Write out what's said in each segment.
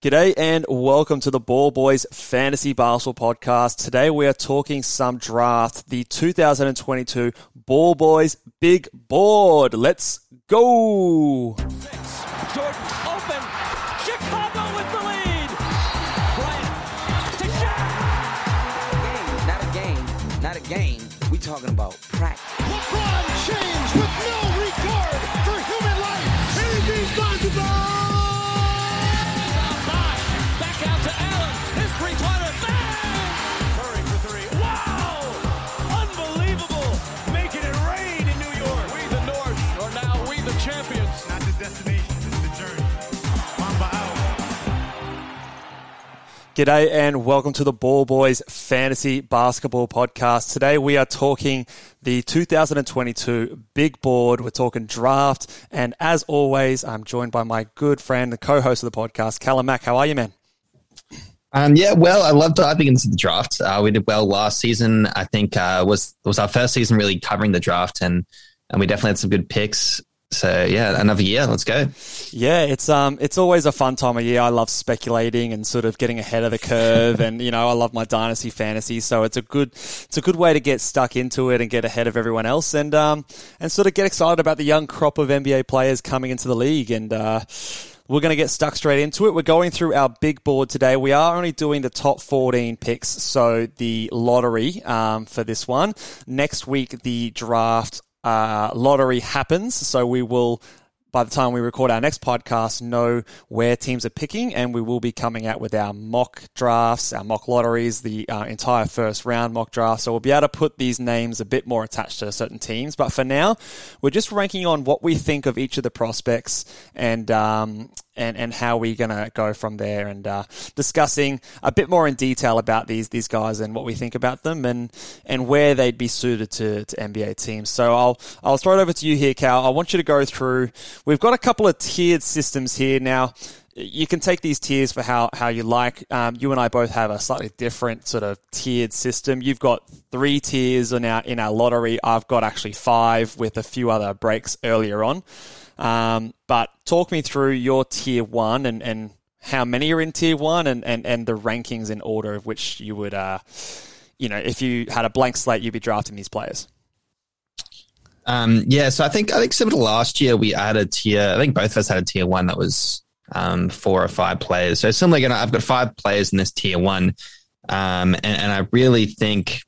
G'day and welcome to the Ball Boys Fantasy Basketball Podcast. Today we are talking some draft, the 2022 Ball Boys Big Board. Let's go! G'day and welcome to the Ball Boys Fantasy Basketball Podcast. Today we are talking the 2022 Big Board. We're talking draft. And as always, I'm joined by my good friend, the co-host of the podcast, Callum Mack. How are you, man? Um, yeah, well, I love diving into the draft. Uh, we did well last season. I think uh, was was our first season really covering the draft, and and we definitely had some good picks. So yeah, another year. Let's go. Yeah, it's um, it's always a fun time of year. I love speculating and sort of getting ahead of the curve, and you know, I love my dynasty fantasy. So it's a good, it's a good way to get stuck into it and get ahead of everyone else, and um, and sort of get excited about the young crop of NBA players coming into the league, and uh. We're going to get stuck straight into it. We're going through our big board today. We are only doing the top 14 picks, so the lottery um, for this one. Next week, the draft uh, lottery happens, so we will by the time we record our next podcast, know where teams are picking, and we will be coming out with our mock drafts, our mock lotteries, the uh, entire first round mock draft. So we'll be able to put these names a bit more attached to certain teams. But for now, we're just ranking on what we think of each of the prospects and um, and and how we're gonna go from there, and uh, discussing a bit more in detail about these these guys and what we think about them, and and where they'd be suited to, to NBA teams. So I'll I'll throw it over to you here, Cal. I want you to go through. We've got a couple of tiered systems here now. You can take these tiers for how, how you like. Um, you and I both have a slightly different sort of tiered system. You've got three tiers in our in our lottery. I've got actually five with a few other breaks earlier on. Um, but talk me through your tier one and, and how many are in tier one and, and, and the rankings in order of which you would, uh, you know, if you had a blank slate, you'd be drafting these players. Um, yeah, so I think I think similar to last year, we added tier. I think both of us had a tier one that was um, four or five players. So similarly, gonna, I've got five players in this tier one, um, and, and I really think,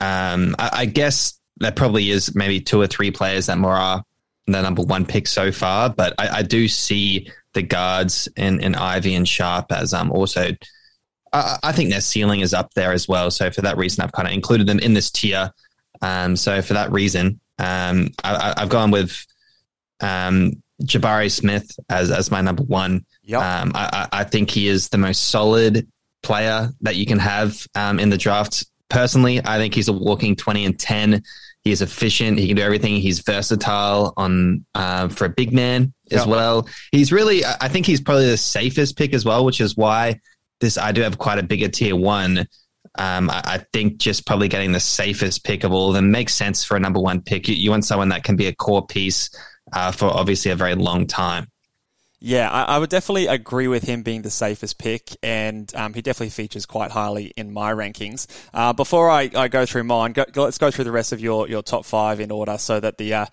um, I, I guess there probably is maybe two or three players that more are the number one pick so far, but I, I do see the guards in, in Ivey and Sharpe as um also. I, I think their ceiling is up there as well. So for that reason, I've kind of included them in this tier. Um, so for that reason, um, I, I've gone with um, Jabari Smith as as my number one. Yep. Um, I, I I think he is the most solid player that you can have um, in the draft. Personally, I think he's a walking twenty and ten. He is efficient. He can do everything. He's versatile on uh, for a big man as Yep. well. He's really, I I think he's probably the safest pick as well, which is why this I do have quite a bigger tier one. Um, I, I think just probably getting the safest pick of all of them makes sense for a number one pick. You, you want someone that can be a core piece uh, for obviously a very long time. Yeah, I, I would definitely agree with him being the safest pick, and um, he definitely features quite highly in my rankings. Uh, before I, I go through mine, go, let's go through the rest of your, your top five in order, so that the uh,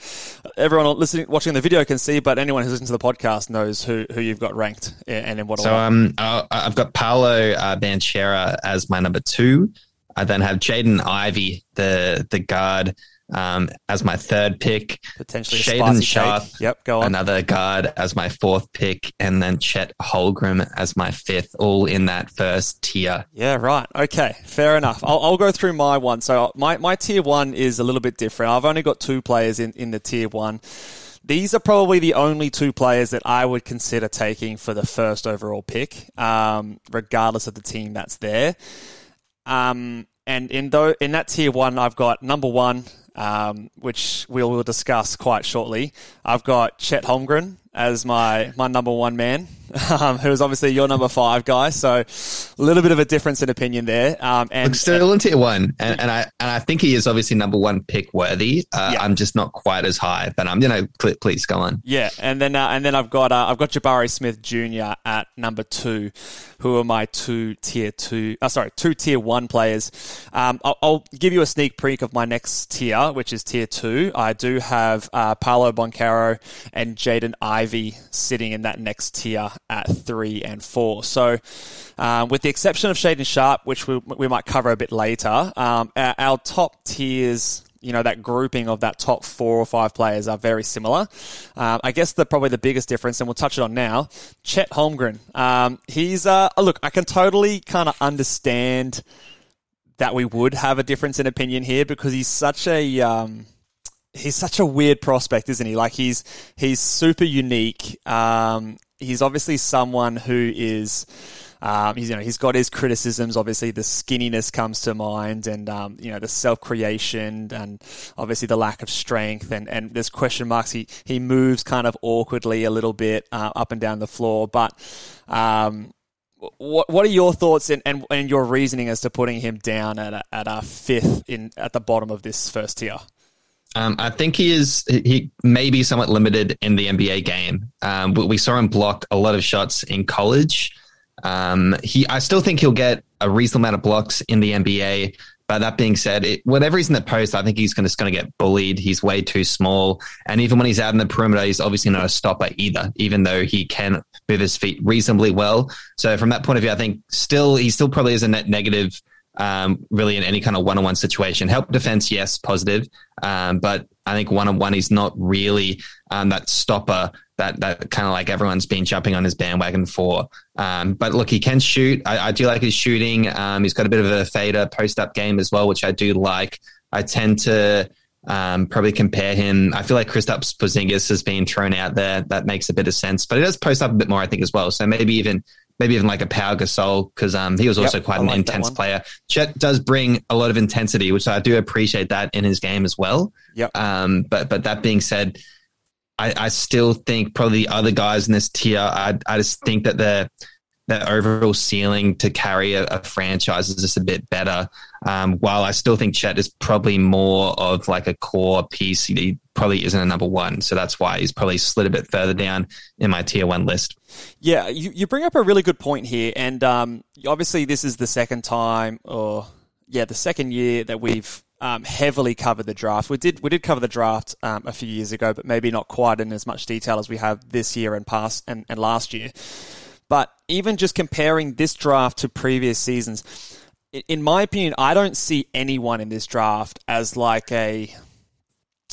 everyone listening watching the video can see, but anyone who's listening to the podcast knows who, who you've got ranked and in what So order. um, I- I've got Paolo uh, Banchero as my number two. I then have Jaden Ivey, the the guard, um, as my third pick. Potentially Shaedon Sharpe, take. Yep, go on. another guard as my fourth pick, and then Chet Holmgren as my fifth, all in that first tier. Yeah, right. Okay, fair enough. I'll, I'll go through my one. So my, my tier one is a little bit different. I've only got two players in, in the tier one. These are probably the only two players that I would consider taking for the first overall pick, um, regardless of the team that's there. Um, and in though in that tier one, I've got number one, um, which we will discuss quite shortly. I've got Chet Holmgren as my my number one man, um, who is obviously your number five guy. So a little bit of a difference in opinion there. Um, and Look, still in tier one, and, and I and I think he is obviously number one pick worthy. Uh, Yeah. I'm just not quite as high, but I'm you know pl- please go on. Yeah, and then uh, and then I've got uh, I've got Jabari Smith Jr. at number two, who are my two tier two, uh, sorry, two tier one players. Um, I'll, I'll give you a sneak peek of my next tier, which is tier two. I do have uh, Paolo Banchero and Jaden Ivey sitting in that next tier at three and four. So, um, with the exception of Shaedon Sharpe, which we, we might cover a bit later, um, our, our top tiers you know that grouping of that top four or five players are very similar. Um, I guess the probably the biggest difference, and we'll touch it on now. Chet Holmgren. Um, he's uh, look. I can totally kind of understand that we would have a difference in opinion here because he's such a um, he's such a weird prospect, isn't he? Like he's he's super unique. Um, he's obviously someone who is. Um, he's you know he's got his criticisms. Obviously, the skinniness comes to mind, and um, you know the self creation, and obviously the lack of strength, and, and there's question marks. He he moves kind of awkwardly a little bit uh, up and down the floor, but. Um, what what are your thoughts and, and, and your reasoning as to putting him down at a, at a fifth in at the bottom of this first tier? Um, I think he is he may be somewhat limited in the NBA game. Um, we we saw him block a lot of shots in college. Um, he I still think he'll get a reasonable amount of blocks in the NBA. But that being said, it, whatever he's in the post, I think he's just going to get bullied. He's way too small. And even when he's out in the perimeter, he's obviously not a stopper either, even though he can move his feet reasonably well. So from that point of view, I think still, he still probably is a net negative, um, really in any kind of one-on-one situation. Help defense, yes, positive. Um, but I think one-on-one, is not really, um, that stopper that, that kind of like everyone's been jumping on his bandwagon for. Um, but look, he can shoot. I, I do like his shooting. Um, he's got a bit of a fader post-up game as well, which I do like. I tend to, um, probably compare him. I feel like Kristaps Porzingis has been thrown out there. That makes a bit of sense, but he does post up a bit more, I think, as well. So maybe even maybe even like a Pau Gasol because um, he was also Yep, quite I an like intense player. Chet does bring a lot of intensity, which I do appreciate that in his game as well. Yep. Um, but but that being said, I, I still think probably the other guys in this tier. I I just think that the the overall ceiling to carry a, a franchise is just a bit better. Um, while I still think Chet is probably more of like a core piece, he probably isn't a number one. So that's why he's probably slid a bit further down in my tier one list. Yeah, you, you bring up a really good point here, and um, obviously this is the second time, or yeah, the second year that we've um, heavily covered the draft. We did we did cover the draft um, a few years ago, but maybe not quite in as much detail as we have this year and past and, and last year. But even just comparing this draft to previous seasons, in my opinion, I don't see anyone in this draft as like a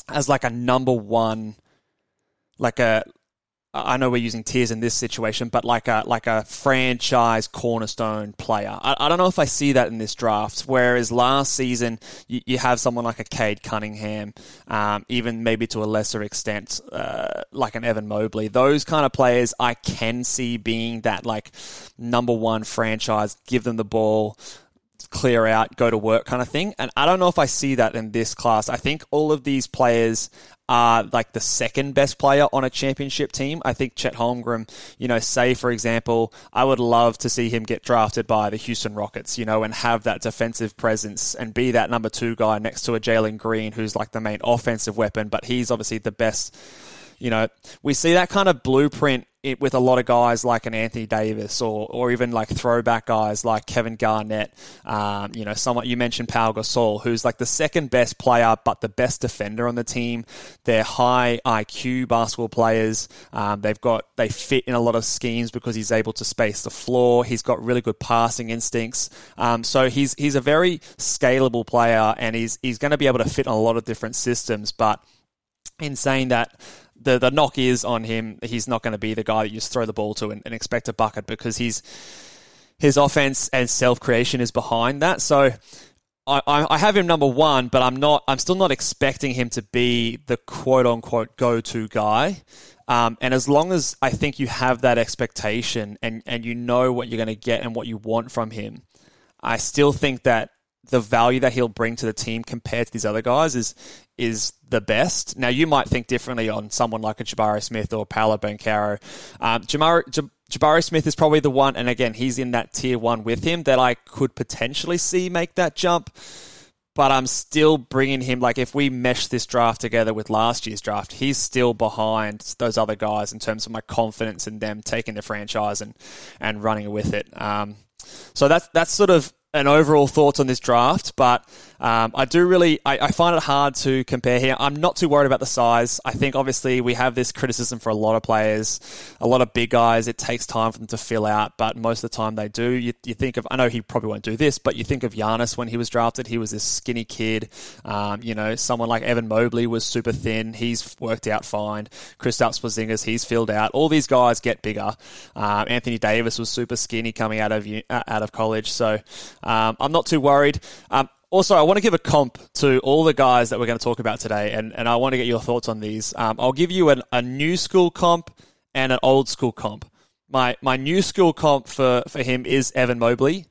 as like a number one, like a I know we're using tiers in this situation, but like a like a franchise cornerstone player. I, I don't know if I see that in this draft. Whereas last season, you, you have someone like a Cade Cunningham, um, even maybe to a lesser extent, uh, like an Evan Mobley. Those kind of players I can see being that like number one franchise. Give them the ball clear out, go to work kind of thing. And I don't know if I see that in this class. I think all of these players are like the second best player on a championship team. I think Chet Holmgren, you know, say for example, I would love to see him get drafted by the Houston Rockets, you know, and have that defensive presence and be that number two guy next to a Jalen Green who's like the main offensive weapon, but he's obviously the best you know, we see that kind of blueprint it, with a lot of guys like an Anthony Davis or, or even like throwback guys like Kevin Garnett. Um, you know, someone you mentioned Pau Gasol, who's like the second best player but the best defender on the team. They're high IQ basketball players. Um, they've got they fit in a lot of schemes because he's able to space the floor. He's got really good passing instincts. Um, so he's he's a very scalable player and he's he's going to be able to fit in a lot of different systems, but in saying that the the knock is on him. He's not going to be the guy that you just throw the ball to and, and expect a bucket because he's his offense and self creation is behind that. So I, I have him number one, but I'm not. I'm still not expecting him to be the quote unquote go to guy. Um, and as long as I think you have that expectation and, and you know what you're going to get and what you want from him, I still think that the value that he'll bring to the team compared to these other guys is is the best. Now you might think differently on someone like a Jabari Smith or Paolo Banchero. Um, Jamar, J- Jabari Smith is probably the one, and again, he's in that tier one with him that I could potentially see make that jump. But I'm still bringing him, like, if we mesh this draft together with last year's draft, he's still behind those other guys in terms of my confidence in them taking the franchise and, and running with it. Um, so that's, that's sort of an overall thoughts on this draft, but um, I do really I, I, find it hard to compare here. I'm not too worried about the size. I think obviously we have this criticism for a lot of players, a lot of big guys. It takes time for them to fill out, but most of the time they do. You, you think of I know he probably won't do this, but you think of Giannis when he was drafted. He was this skinny kid. Um, you know, someone like Evan Mobley was super thin. He's worked out fine. Kristaps Porzingis, he's filled out. All these guys get bigger. Um, Anthony Davis was super skinny coming out of uh, out of college, so um, I'm not too worried. Also, I want to give a comp to all the guys that we're going to talk about today, and, and I want to get your thoughts on these. Um, I'll give you an, a new school comp and an old school comp. My my new school comp for, for him is Evan Mobley.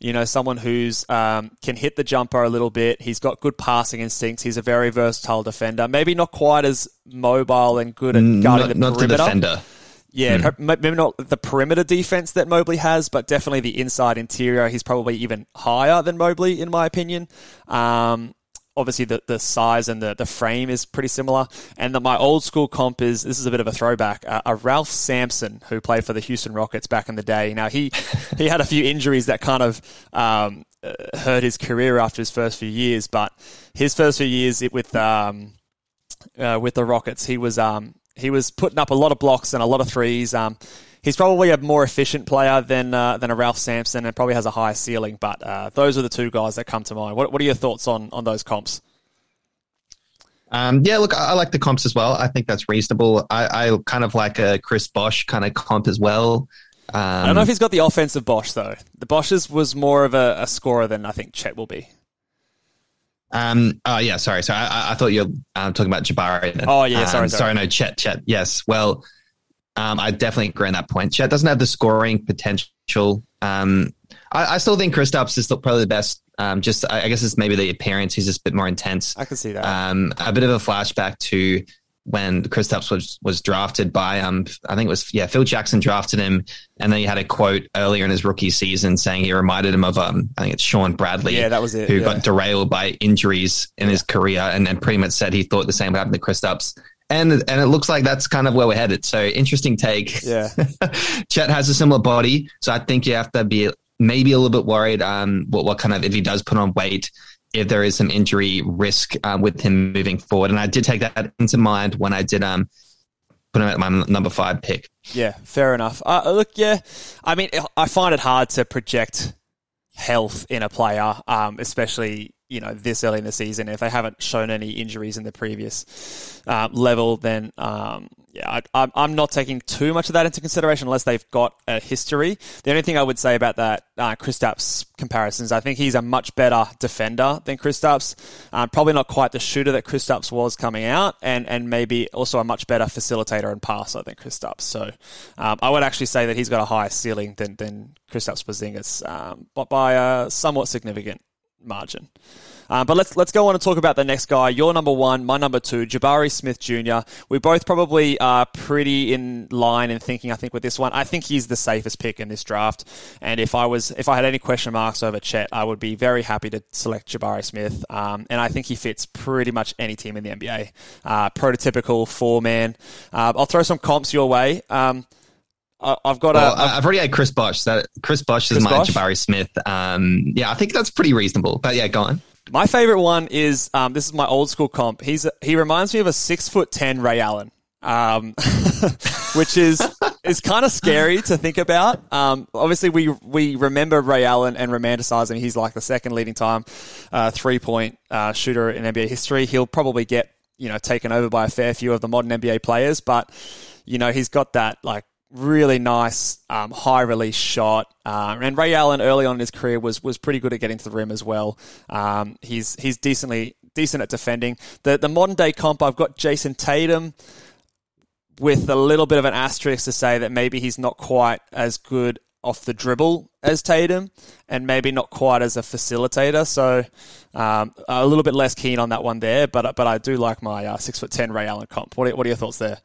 You know, someone who's um, can hit the jumper a little bit. He's got good passing instincts. He's a very versatile defender. Maybe not quite as mobile and good at guarding not, the not perimeter. the defender. Yeah, Hmm. maybe not the perimeter defense that Mobley has, but definitely the inside interior. He's probably even higher than Mobley, in my opinion. Um, obviously, the, the size and the, the frame is pretty similar. And the, my old school comp is this is a bit of a throwback. Uh, a Ralph Sampson, who played for the Houston Rockets back in the day. Now, he, he had a few injuries that kind of um, uh, hurt his career after his first few years, but his first few years it, with. Um, uh, with the Rockets, he was um, he was putting up a lot of blocks and a lot of threes. Um, he's probably a more efficient player than uh, than a Ralph Sampson and probably has a higher ceiling. But uh, those are the two guys that come to mind. What, what are your thoughts on on those comps? Um, yeah, look, I I like the comps as well. I think that's reasonable. I, I kind of like a Chris Bosh kind of comp as well. Um, I don't know if he's got the offensive Bosh though. The Bosh's was more of a, a scorer than I think Chet will be. Um. Oh yeah. Sorry. Sorry. I, I thought you were um, talking about Jabari. Then. Oh, yeah, sorry, Um, sorry. sorry. No. Chet. Chet. Yes. Well, um, I definitely agree on that point. Chet doesn't have the scoring potential. Um, I, I still think Kristaps is probably the best. Um, just I, I guess it's maybe the appearance. He's just a bit more intense. I can see that. Um, a bit of a flashback to when Kristaps was was drafted by um I think it was yeah Phil Jackson drafted him. And then he had a quote earlier in his rookie season saying he reminded him of um I think it's Shawn Bradley Yeah, that was it, who yeah. got derailed by injuries in his career and then pretty much said he thought the same happened to Kristaps and and it looks like that's kind of where we're headed. So interesting take. Yeah. Chet has a similar body, so I think you have to be maybe a little bit worried um, what what kind of if he does put on weight, if there is some injury risk uh, with him moving forward. And I did take that into mind when I did um put him at my number five pick. Yeah, fair enough. Uh, look, yeah, I mean, I find it hard to project health in a player, um, especially you know this early in the season. If they haven't shown any injuries in the previous uh, level, then um, yeah, I, I'm- I'm not taking too much of that into consideration unless they've got a history. The only thing I would say about that uh, Kristaps comparison is I think he's a much better defender than Kristaps. Um, probably not quite the shooter that Kristaps was coming out, and and maybe also a much better facilitator and passer than Kristaps. So um, I would actually say that he's got a higher ceiling than than Kristaps Porzingis, um, but by a somewhat significant margin. Um, but let's let's go on and talk about the next guy. Your number one, my number two, Jabari Smith Jr. We both probably are pretty in line in thinking. I think with this one, I think he's the safest pick in this draft. And if I was if I had any question marks over Chet, I would be very happy to select Jabari Smith. Um, and I think he fits pretty much any team in the NBA. Uh, prototypical four man. Uh, I'll throw some comps your way. Um, I- I've got Well, a. I- I've already had Chris Bosh. So Chris Bosh is Chris my Bosh? Jabari Smith. Um, yeah, I think that's pretty reasonable. But yeah, go on. My favorite one is um, this is my old school comp. He's he reminds me of a six foot ten Ray Allen, um, which is is kind of scary to think about. Um, obviously, we we remember Ray Allen and romanticize him. He's like the second leading time uh, three point uh, shooter in NBA history. He'll probably get you know taken over by a fair few of the modern NBA players, but you know he's got that like really nice um, high release shot. Uh, and Ray Allen early on in his career was was pretty good at getting to the rim as well. Um, he's he's decently decent at defending. The the modern day comp I've got Jayson Tatum with a little bit of an asterisk to say that maybe he's not quite as good off the dribble as Tatum, and maybe not quite as a facilitator. So um, a little bit less keen on that one there. But but I do like my uh, six foot ten Ray Allen comp. What are, what are your thoughts there?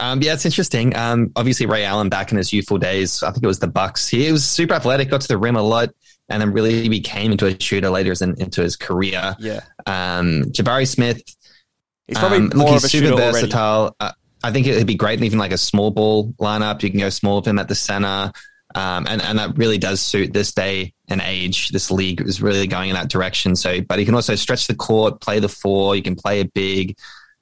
Um, yeah, it's interesting. Um, obviously, Ray Allen back in his youthful days, I think it was the Bucks. He was super athletic, got to the rim a lot, and then really became into a shooter later in, into his career. Yeah. Um, Jabari Smith, He's probably um, more look, of he's a super versatile. Uh, I think it'd be great in even like a small ball lineup. You can go small with him at the center. Um, and, and that really does suit this day and age. This league is really going in that direction. So, but he can also stretch the court, play the four. You can play a big.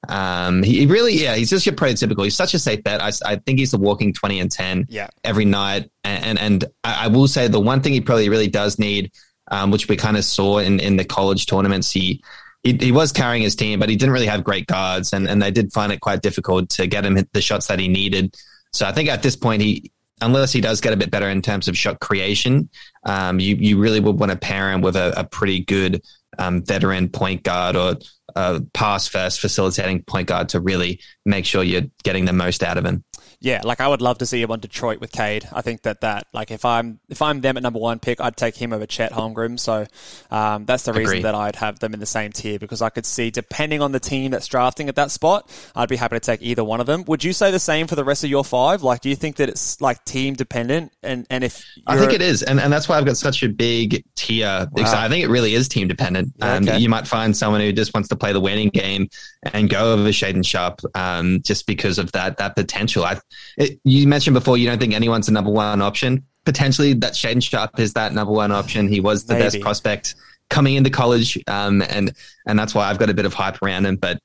Um, he, he really, yeah, he's just your prototypical. He's such a safe bet. I, I think he's a walking 20 and 10 Yeah. every night. And, and, and I, I will say the one thing he probably really does need, um, which we kind of saw in, in the college tournaments, he, he, he was carrying his team, but he didn't really have great guards, and, and they did find it quite difficult to get him the shots that he needed. So I think at this point, he unless he does get a bit better in terms of shot creation, um, you you really would want to pair him with a, a pretty good um, veteran point guard or a pass first facilitating point guard to really make sure you're getting the most out of him. Yeah, like I would love to see him on Detroit with Cade. I think that that like if I'm if I'm them at number one pick, I'd take him over Chet Holmgren. So um, that's the reason that I'd have them in the same tier because I could see depending on the team that's drafting at that spot, I'd be happy to take either one of them. Would you say the same for the rest of your five? Like, do you think that it's like team dependent? And and if I think it is, and, and that's why I've got such a big tier. Because Wow. I think it really is team dependent. Yeah, Um. You might find someone who just wants to play the winning game and go over Shaedon Sharpe um, just because of that that potential. I, it, you mentioned before you don't think anyone's the number one option. Potentially, that Shaedon Sharpe is that number one option. He was the best prospect coming into college, um, and and that's why I've got a bit of hype around him. But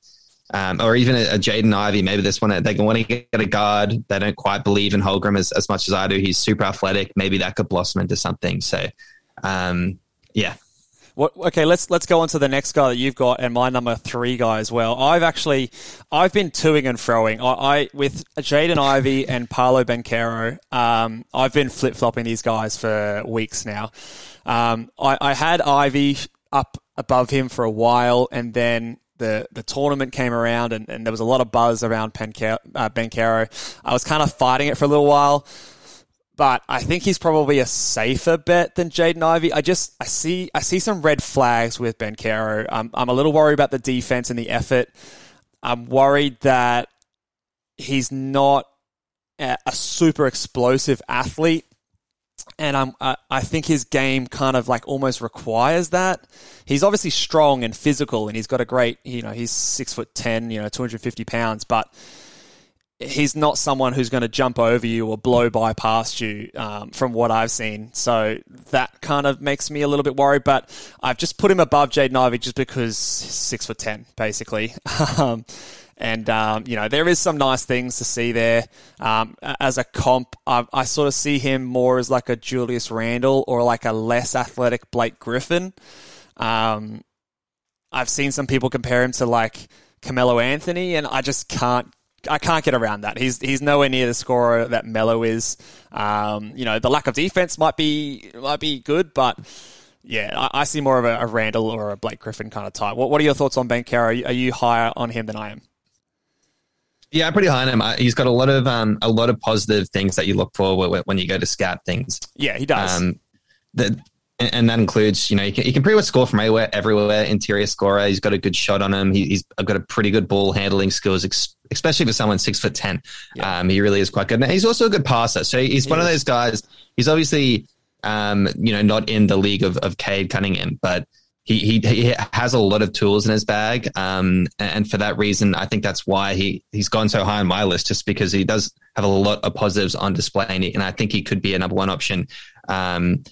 um, or even a, a Jaden Ivey. Maybe this one they can want to get a guard. They don't quite believe in Holmgren as, as much as I do. He's super athletic. Maybe that could blossom into something. So, um, yeah, What, okay, let's let's go on to the next guy that you've got, and my number three guy as well. I've actually I've been toing and froing. I, I with Jaden Ivey and Paolo Banchero. Um, I've been flip flopping these guys for weeks now. Um, I, I had Ivey up above him for a while, and then the the tournament came around, and, and there was a lot of buzz around Penca- uh. I was kind of fighting it for a little while but I think he's probably a safer bet than Jaden Ivey. I just I see I see some red flags with Banchero. I'm I'm a little worried about the defense and the effort. I'm worried that he's not a, a super explosive athlete. And I'm, I, I think his game kind of like almost requires that. He's obviously strong and physical, and he's got a great, you know, he's six foot ten, you know, two hundred fifty pounds. But he's not someone who's going to jump over you or blow by past you um, from what I've seen. So that kind of makes me a little bit worried. But I've just put him above Jaden Ivey just because six foot ten, basically. um, and um, you know there is some nice things to see there. Um, as a comp, I, I sort of see him more as like a Julius Randle or like a less athletic Blake Griffin. Um, I've seen some people compare him to like Carmelo Anthony, and I just can't. I can't get around that. He's he's nowhere near the scorer that Melo is. Um, you know, the lack of defense might be might be good, but yeah, I, I see more of a, a Randle or a Blake Griffin kind of type. What What are your thoughts on Banchero? Are you, are you higher on him than I am? yeah, I'm pretty high on him. I- He's got a lot of um, a lot of positive things that you look for when- you go to scout things. Yeah, he does. Um, that and and that includes, you know, he can, he can pretty much score from anywhere, everywhere. Interior scorer. He's got a good shot on him. He, he's got a pretty good ball handling skills, ex- especially for someone six foot ten. Um, he really is quite good. And he's also a good passer. So he's one of those guys. He's obviously, um, you know, not in the league of of Cade Cunningham, but. He, he, he has a lot of tools in his bag, um, and for that reason, I think that's why he he's gone so high on my list, just because he does have a lot of positives on display, and, he- and I think he could be a number one option. Um,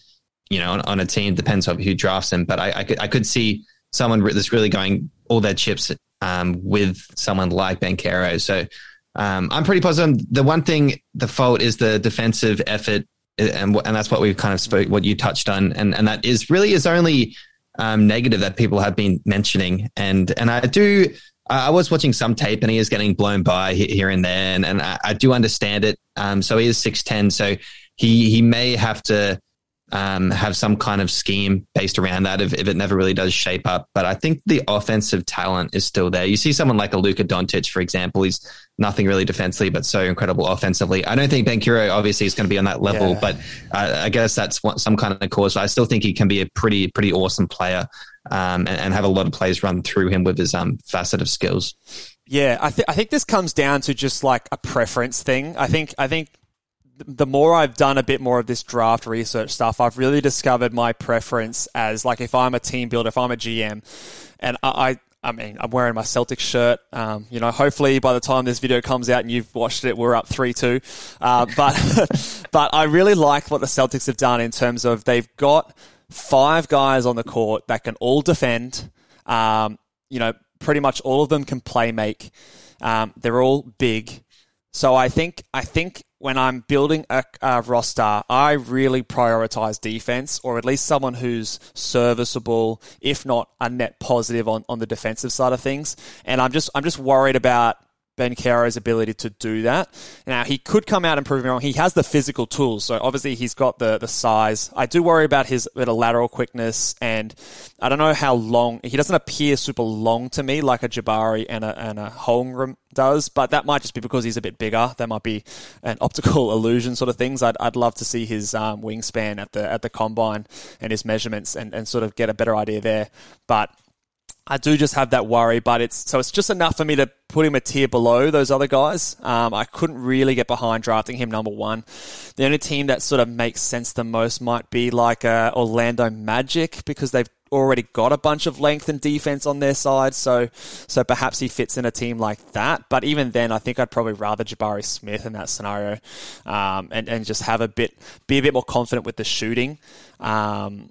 you know, on, on a team depends on who drafts him. But I, I could I could see someone that's really going all their chips um, with someone like Banchero. So um, I'm pretty positive. The one thing, the fault is the defensive effort, and and that's what we've kind of spoke, what you touched on, and and that is really is only um, negative that people have been mentioning. And and I do. I I was watching some tape and he is getting blown by here and there, and, and I, I do understand it. Um, so he is six ten, so he he may have to um, have some kind of scheme based around that if, if it never really does shape up. But I think the offensive talent is still there. You see someone like a Luka Doncic, for example, he's nothing really defensively, but so incredible offensively. I don't think Banchero obviously is going to be on that level, Yeah. but uh, I guess that's what, some kind of cause. I still think he can be a pretty, pretty awesome player um, and, and have a lot of plays run through him with his um, facet of skills. Yeah, I think I think this comes down to just like a preference thing. I think I think the more I've done a bit more of this draft research stuff, I've really discovered my preference as like if I'm a team builder, if I'm a GM, and I. I mean, I'm wearing my Celtics shirt. Um, you know, hopefully by the time this video comes out and you've watched it, we're up three two. Uh, but but I really like what the Celtics have done in terms of they've got five guys on the court that can all defend. Um, you know, pretty much all of them can play make. Um, they're all big. So I think I think when I'm building a, a, roster, I really prioritize defense, or at least someone who's serviceable, if not a net positive on, on the defensive side of things. And I'm just I'm just worried about Banchero's ability to do that. Now, he could come out and prove me wrong. He has the physical tools, so obviously he's got the, the size. I do worry about his bit of lateral quickness, and I don't know how long. He doesn't appear super long to me like a Jabari and a, and a Holmgren does, but that might just be because he's a bit bigger. That might be an optical illusion sort of things. I'd, I'd love to see his um, wingspan at the at the combine and his measurements and, and sort of get a better idea there. But I do just have that worry, but it's so it's just enough for me to put him a tier below those other guys. Um, I couldn't really get behind drafting him number one. The only team that sort of makes sense the most might be like uh, Orlando Magic because they've already got a bunch of length and defense on their side, so so perhaps he fits in a team like that. But even then, I think I'd probably rather Jabari Smith in that scenario, um, and and just have a bit be a bit more confident with the shooting. Um,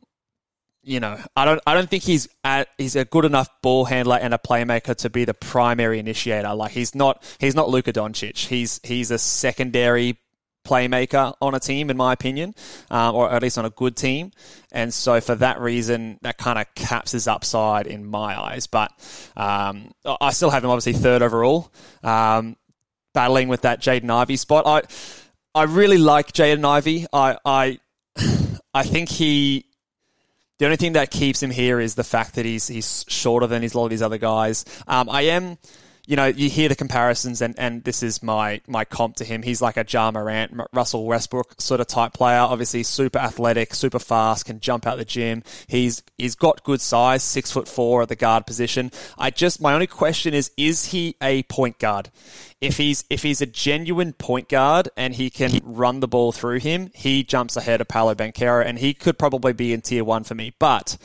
you know, I don't, I don't think he's at, he's a good enough ball handler and a playmaker to be the primary initiator. Like he's not, he's not Luka Doncic. He's, he's a secondary playmaker on a team, in my opinion, um, or at least on a good team. And so for that reason, that kind of caps his upside in my eyes. But um, I still have him obviously third overall, um, battling with that Jaden Ivey spot. I, I really like Jaden Ivey. I, I, I think he the only thing that keeps him here is the fact that he's he's shorter than his, a lot of these other guys. Um, I am, you know, you hear the comparisons, and, and this is my my comp to him. He's like a Ja Morant, Russell Westbrook sort of type player. Obviously, super athletic, super fast, can jump out the gym. He's he's got good size, six foot four at the guard position. I just my only question is, is he a point guard? if he's if he's a genuine point guard and he can run the ball through him, he jumps ahead of Paolo Banchero and he could probably be in tier one for me. But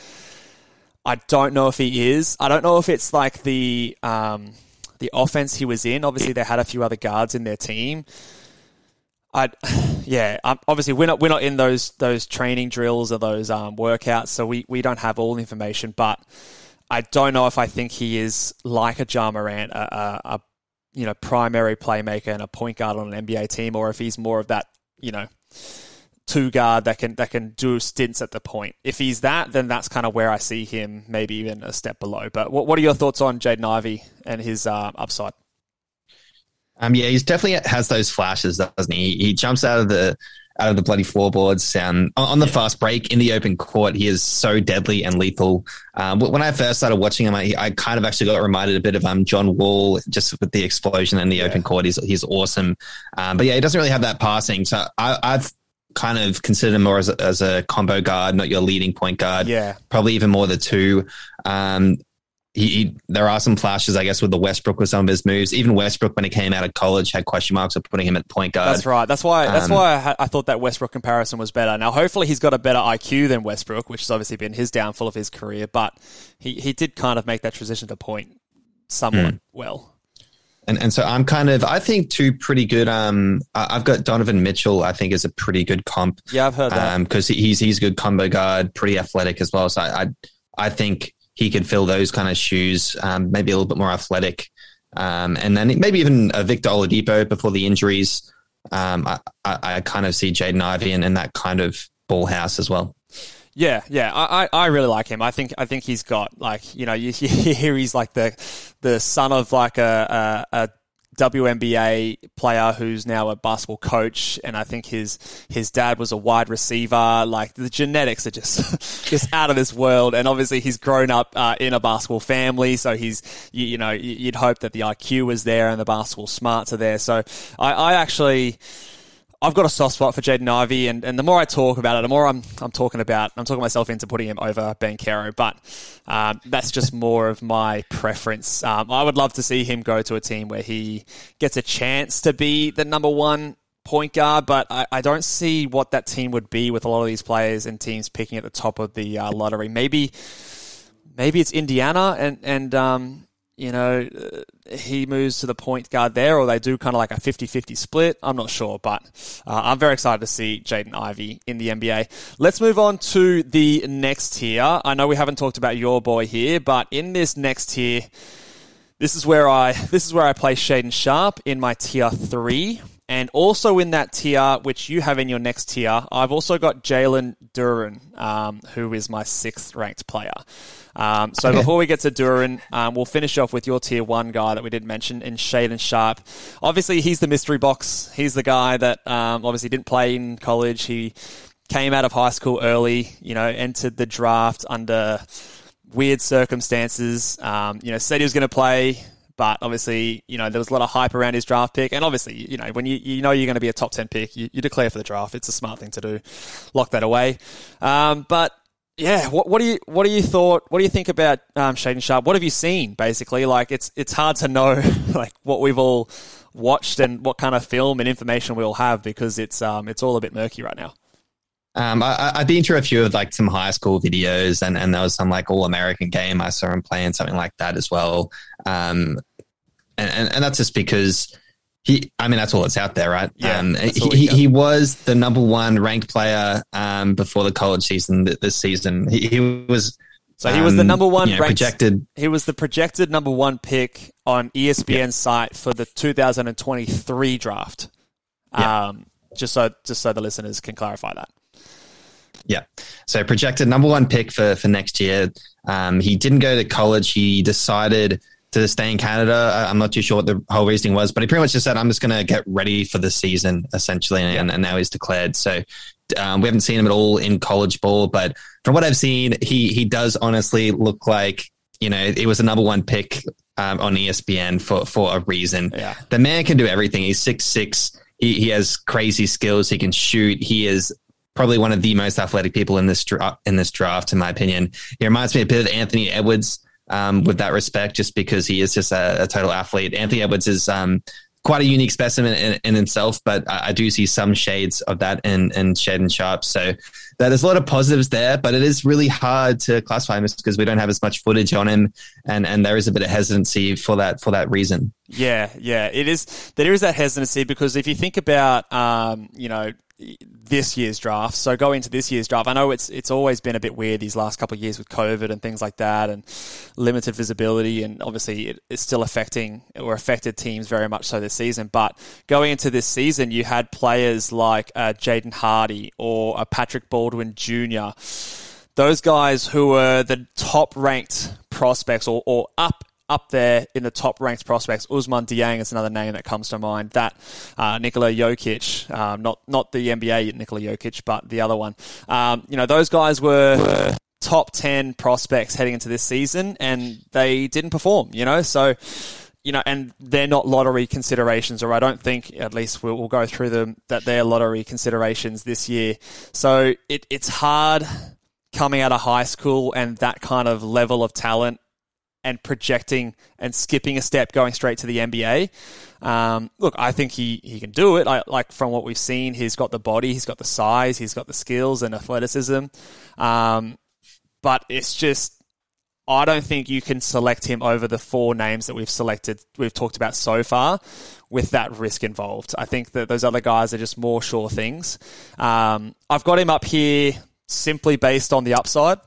I don't know if he is. I don't know if it's like the um, the offense he was in. Obviously, they had a few other guards in their team. I, yeah, um, obviously we're not we're not in those those training drills or those um, workouts, so we, we don't have all the information. But I don't know if I think he is like a Ja Morant, a, a, a you know, primary playmaker and a point guard on an NBA team, or if he's more of that, you know, two guard that can that can do stints at the point. If he's that, then that's kind of where I see him, maybe even a step below. But what what are your thoughts on Jaden Ivey and his uh, upside? Um, yeah, he's definitely has those flashes, doesn't he? He jumps out of the out of the bloody floorboards. Um, on the fast break in the open court, he is so deadly and lethal. Um, when I first started watching him, I, I, kind of actually got reminded a bit of um, John Wall, just with the explosion in the yeah. open court. He's he's awesome, um, but yeah, he doesn't really have that passing. So I, I've kind of consider him more as a, as a combo guard, not your leading point guard. Yeah, probably even more the two. Um, he, he, there are some flashes, I guess, with the Westbrook with some of his moves. Even Westbrook, when he came out of college, had question marks of putting him at point guard. That's right. That's why. That's um, why I, ha- I, thought that Westbrook comparison was better. Now, hopefully, he's got a better IQ than Westbrook, which has obviously been his downfall of his career. But he, he did kind of make that transition to point somewhat mm. well. And and so I'm kind of I think two pretty good. Um, I've got Donovan Mitchell. I think is a pretty good comp. Yeah, I've heard that because um, he's he's a good combo guard, pretty athletic as well. So I I, I think he could fill those kind of shoes, um, maybe a little bit more athletic. Um, and then maybe even a Victor Oladipo before the injuries. Um, I, I, I, kind of see Jaden Ivey in, in that kind of ball house as well. Yeah, yeah, I, I really like him. I think I think he's got like you know you, you hear he's like the the son of like a, a, a WNBA player who's now a basketball coach, and I think his his dad was a wide receiver. Like the genetics are just just out of this world, and obviously he's grown up uh, in a basketball family, so he's you, you, know you'd hope that the IQ was there and the basketball smarts are there. So I, I actually. I've got a soft spot for Jaden Ivey, and, and the more I talk about it, the more I'm I'm talking about I'm talking myself into putting him over Banchero, but um, that's just more of my preference. Um, I would love to see him go to a team where he gets a chance to be the number one point guard, but I, I don't see what that team would be with a lot of these players and teams picking at the top of the uh, lottery. Maybe maybe it's Indiana and and um, you know, uh, he moves to the point guard there, or they do kind of like a 50 50 split. I'm not sure, but uh, I'm very excited to see Jaden Ivey in the NBA. Let's move on to the next tier. I know we haven't talked about your boy here, but in this next tier, this is where I this is where I place Shaedon Sharpe in my tier three. And also in that tier, which you have in your next tier, I've also got Jalen Duren, um, who is my sixth ranked player. Um, so okay. before we get to Duren, um, we'll finish off with your tier one guy that we didn't mention in Shaedon Sharpe. Obviously, he's the mystery box. He's the guy that um, obviously didn't play in college. He came out of high school early, you know, entered the draft under weird circumstances. Um, you know, said he was going to play, but obviously, you know, there was a lot of hype around his draft pick. And obviously, you know, when you, you know you're going to be a top 10 pick, you, you declare for the draft. It's a smart thing to do. Lock that away. Um, but yeah, what, what do you what do you thought? What do you think about um, Shaedon Sharpe? What have you seen? Basically, like it's it's hard to know like what we've all watched and what kind of film and information we all have because it's um it's all a bit murky right now. Um, I, I've been through a few of like some high school videos, and, and there was some like all American game I saw him playing something like that as well. Um, and, and, and that's just because he, I mean, that's all that's out there, right? Yeah, um, he, he was the number one ranked player um, before the college season this season. He, he was. So he was the um, number one you know, ranked, projected. He was the projected number one pick on ESPN's yeah. site for the 2023 draft. Yeah. Um, just so just so the listeners can clarify that. Yeah. So projected number one pick for for next year. Um, he didn't go to college. He decided to stay in Canada. I'm not too sure what the whole reasoning was, but he pretty much just said, I'm just going to get ready for the season, essentially. And, and now he's declared. So um, we haven't seen him at all in college ball, but from what I've seen, he, he does honestly look like, you know, it was a number one pick um, on ESPN for, for a reason. Yeah. The man can do everything. He's six six. He, he has crazy skills. He can shoot. He is probably one of the most athletic people in this in this draft, in my opinion. He reminds me a bit of Anthony Edwards um, with that respect, just because he is just a, a total athlete. Anthony Edwards is um, quite a unique specimen in, in himself, but I, I, do see some shades of that in, in Shaedon Sharpe. So there's a lot of positives there, but it is really hard to classify him because we don't have as much footage on him, and, and there is a bit of hesitancy for that for that reason. Yeah, yeah, it is. There is that hesitancy because if you think about, um, you know, this year's draft. So go into this year's draft. I know it's it's always been a bit weird these last couple of years with COVID and things like that, and limited visibility, and obviously it, it's still affecting or affected teams very much so this season. But going into this season, you had players like uh, Jaden Hardy or uh, Patrick Baldwin Jr. Those guys who were the top ranked prospects or, or up up there in the top ranked prospects. Ousmane Dieng is another name that comes to mind. That uh, Nikola Jokic, um, not not the NBA Nikola Jokic, but the other one. Um, you know, those guys were, top ten prospects heading into this season, and they didn't perform. You know, so you know, and they're not lottery considerations, or I don't think, at least we'll, we'll, go through them, that they're lottery considerations this year. So it, it's hard coming out of high school and that kind of level of talent and projecting and skipping a step, going straight to the NBA. Um, look, I think he, he can do it. I, like from what we've seen, he's got the body, he's got the size, he's got the skills and athleticism. Um, but it's just, I don't think you can select him over the four names that we've selected, we've talked about so far, with that risk involved. I think that those other guys are just more sure things. Um, I've got him up here simply based on the upside.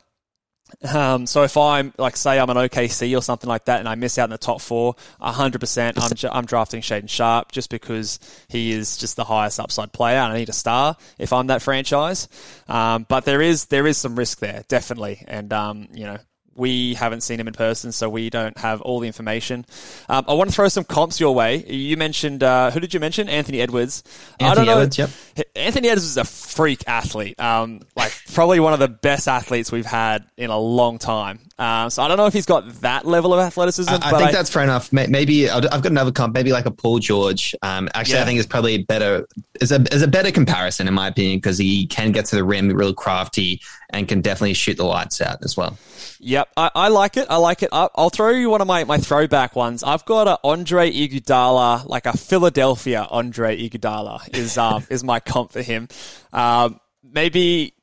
Um, so if I'm like, say I'm an OKC or something like that, and I miss out in the top four, hundred percent, I'm I'm drafting Shaedon Sharpe just because he is just the highest upside player, and I need a star if I'm that franchise. Um, but there is there is some risk there, definitely, and um, you know we haven't seen him in person, so we don't have all the information. Um, I want to throw some comps your way. You mentioned uh, who did you mention? Anthony Edwards. I Anthony don't know. Edwards, yep. Anthony Edwards is a freak athlete. Um, like probably one of the best athletes we've had in a long time. Um, so I don't know if he's got that level of athleticism. I, I think that's fair enough. Maybe I've got another comp, maybe like a Paul George. Um, actually, Yeah. I think it's probably better. Is a is a better comparison in my opinion because he can get to the rim, real crafty, and can definitely shoot the lights out as well. Yep, I, I like it. I like it. I, I'll throw you one of my, my throwback ones. I've got a Andre Iguodala, like a Philadelphia Andre Iguodala is um is my comp for him. Um, maybe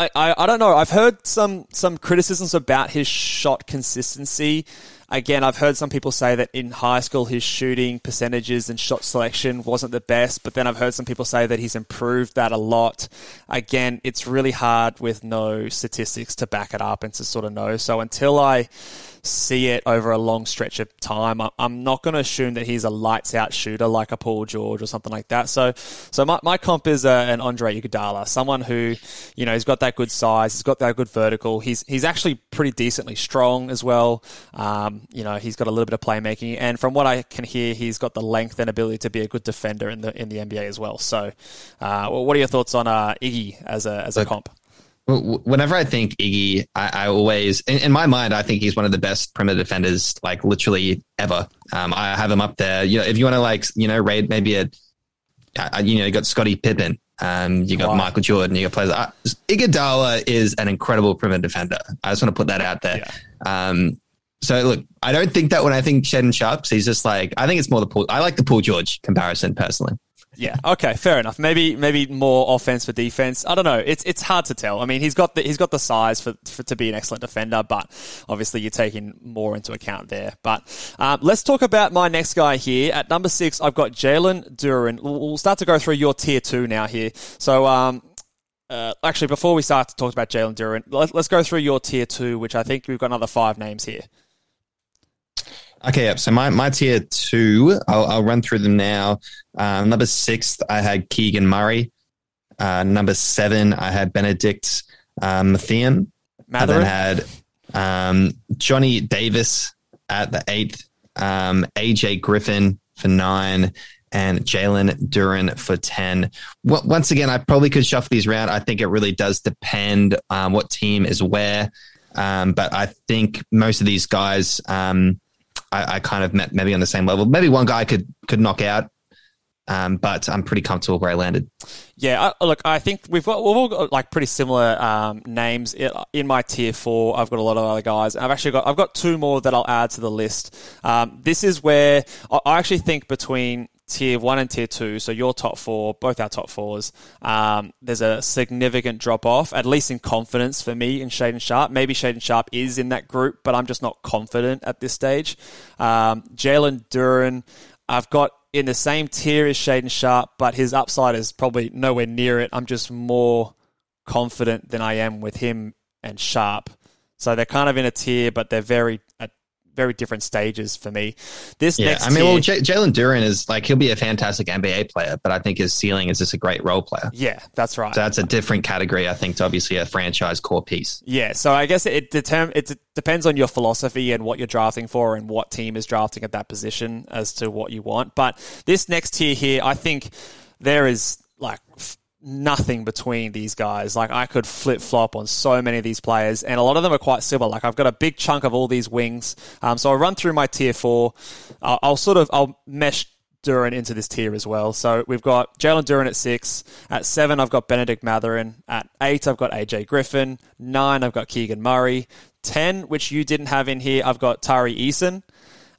I, I, I don't know. I've heard some some criticisms about his shot consistency. Again, I've heard some people say that in high school his shooting percentages and shot selection wasn't the best, but then I've heard some people say that he's improved that a lot. Again, it's really hard with no statistics to back it up and to sort of know. So until I see it over a long stretch of time, I'm not going to assume that he's a lights out shooter like a Paul George or something like that. So, so my, my comp is uh, an Andre Iguodala, someone who, you know, he's got that good size, he's got that good vertical. He's he's actually pretty decently strong as well. Um, you know, he's got a little bit of playmaking, and from what I can hear, he's got the length and ability to be a good defender in the in the NBA as well. So, uh, well, what are your thoughts on uh, Iggy as a as a comp? Whenever I think Iggy, I, I always, in, in my mind, I think he's one of the best perimeter defenders, like literally ever. Um, I have him up there. You know, if you want to like, you know, rate maybe a, uh, you know, you got Scottie Pippen, um, you got Wow. Michael Jordan, you got players. Uh, Iguodala is an incredible perimeter defender. I just want to put that out there. Um, so look, I don't think that when I think Shaedon Sharpe, he's just like, I think it's more the Paul. I like the Paul George comparison personally. Yeah. Okay. Fair enough. Maybe maybe more offense for defense. I don't know. It's it's hard to tell. I mean, he's got the he's got the size for, for to be an excellent defender, but obviously you're taking more into account there. But um, let's talk about my next guy here at number six. I've got Jalen Duren. We'll start to go through your tier two now here. So. Um, uh, actually, before we start to talk about Jalen Duren, let, let's go through your tier two, which I think we've got another five names here. Okay, yep. So my, my tier two, I'll, I'll run through them now. Uh, number six, I had Keegan Murray. Uh, number seven, I had Benedict uh, Mathurin. I then had um, Johnny Davis at the eighth, um, AJ Griffin for nine, and Jalen Duren for 10. W- once again, I probably could shuffle these around. I think it really does depend um, what team is where. Um, but I think most of these guys, um, I, I kind of met maybe on the same level. Maybe one guy could could knock out, um, but I'm pretty comfortable where I landed. Yeah, I, look, I think we've got we've all got like pretty similar um, names in, my tier four. I've got a lot of other guys. I've actually got I've got two more that I'll add to the list. Um, this is where I actually think between tier one and tier two, so your top four, both our top fours, um, there's a significant drop off, at least in confidence for me in Shaedon Sharpe. Maybe Shaedon Sharpe is in that group, but I'm just not confident at this stage. Um, Jalen Duren, I've got in the same tier as Shaedon Sharpe, but his upside is probably nowhere near it. I'm just more confident than I am with him and Sharpe. So they're kind of in a tier, but they're very very different stages for me. This Yeah, next I mean, tier, well, J- Jalen Duren is like he'll be a fantastic NBA player, but I think his ceiling is just a great role player. yeah, that's right. So that's a different category, I think, to obviously a franchise core piece. Yeah, so I guess it determ- it depends on your philosophy and what you're drafting for and what team is drafting at that position as to what you want. But this next tier here, I think there is nothing between these guys. Like I could flip flop on so many of these players, and a lot of them are quite similar. Like I've got a big chunk of all these wings. Um, so I'll run through my tier four. I'll, sort of I'll mesh Duren into this tier as well. So we've got Jalen Duren at six. At seven, I've got Benedict Mathurin. At eight, I've got AJ Griffin. Nine, I've got Keegan Murray. Ten, which you didn't have in here, I've got Tari Eason.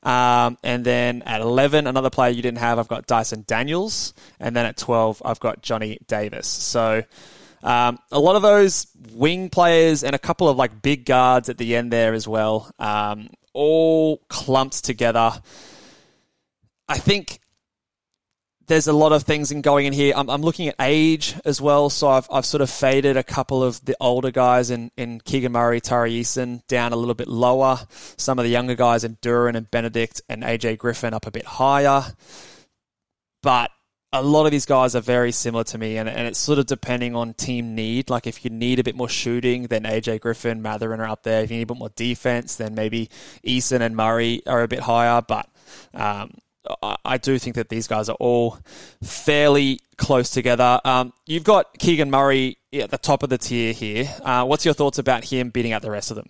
Um, and then at 11, another player you didn't have, I've got Dyson Daniels. And then at 12, I've got Johnny Davis. So um, a lot of those wing players and a couple of like big guards at the end there as well, um, all clumped together. I think there's a lot of things in going in here. I'm, I'm looking at age as well, so I've, I've sort of faded a couple of the older guys in, in Keegan Murray, Tari Eason down a little bit lower. Some of the younger guys in Duren and Benedict and AJ Griffin up a bit higher. But a lot of these guys are very similar to me, and, and it's sort of depending on team need. Like if you need a bit more shooting, then AJ Griffin, Mathurin are up there. If you need a bit more defense, then maybe Eason and Murray are a bit higher. But um, I, do think that these guys are all fairly close together. Um, you've got Keegan Murray at the top of the tier here. Uh, what's your thoughts about him beating out the rest of them?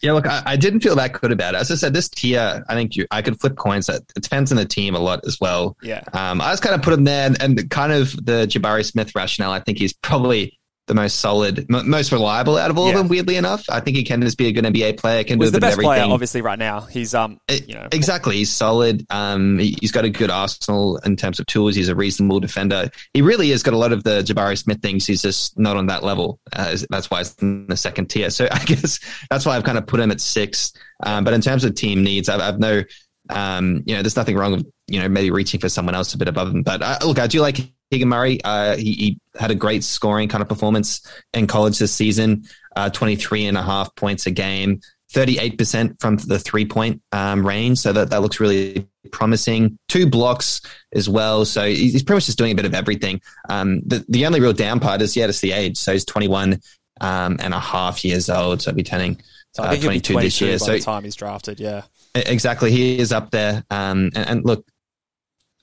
Yeah, look, I, I, didn't feel that good about it. As I said, this tier, I think you, I could flip coins. That It depends on the team a lot as well. Yeah. Um, I just kind of put him there, and, and kind of the Jabari Smith rationale. I think he's probably the most solid, m- most reliable out of all Yeah. of them. Weirdly enough, I think he can just be a good NBA player. Can do the best player, everything. obviously, right now. He's um, you know, Exactly. He's solid. Um, he- he's got a good arsenal in terms of tools. He's a reasonable defender. He really has got a lot of the Jabari Smith things. He's just not on that level. Uh, that's why it's in the second tier. So I guess that's why I've kind of put him at six. Um, but in terms of team needs, I've, I've no, um, you know, there's nothing wrong with, you know, maybe reaching for someone else a bit above him. But uh, look, I do like Keegan Murray. Uh, he, he had a great scoring kind of performance in college this season, uh, 23 and a half points a game. 38% from the three point um, range. So that, that looks really promising. Two blocks as well. So he's he's pretty much just doing a bit of everything. Um, the, the only real down part is, yeah, it's the age. So he's 21 um, and a half years old. So he'll be turning so I uh, think he'll be 22 22 this year. by So the time he's drafted. Yeah. Exactly. He is up there. Um, and, and look,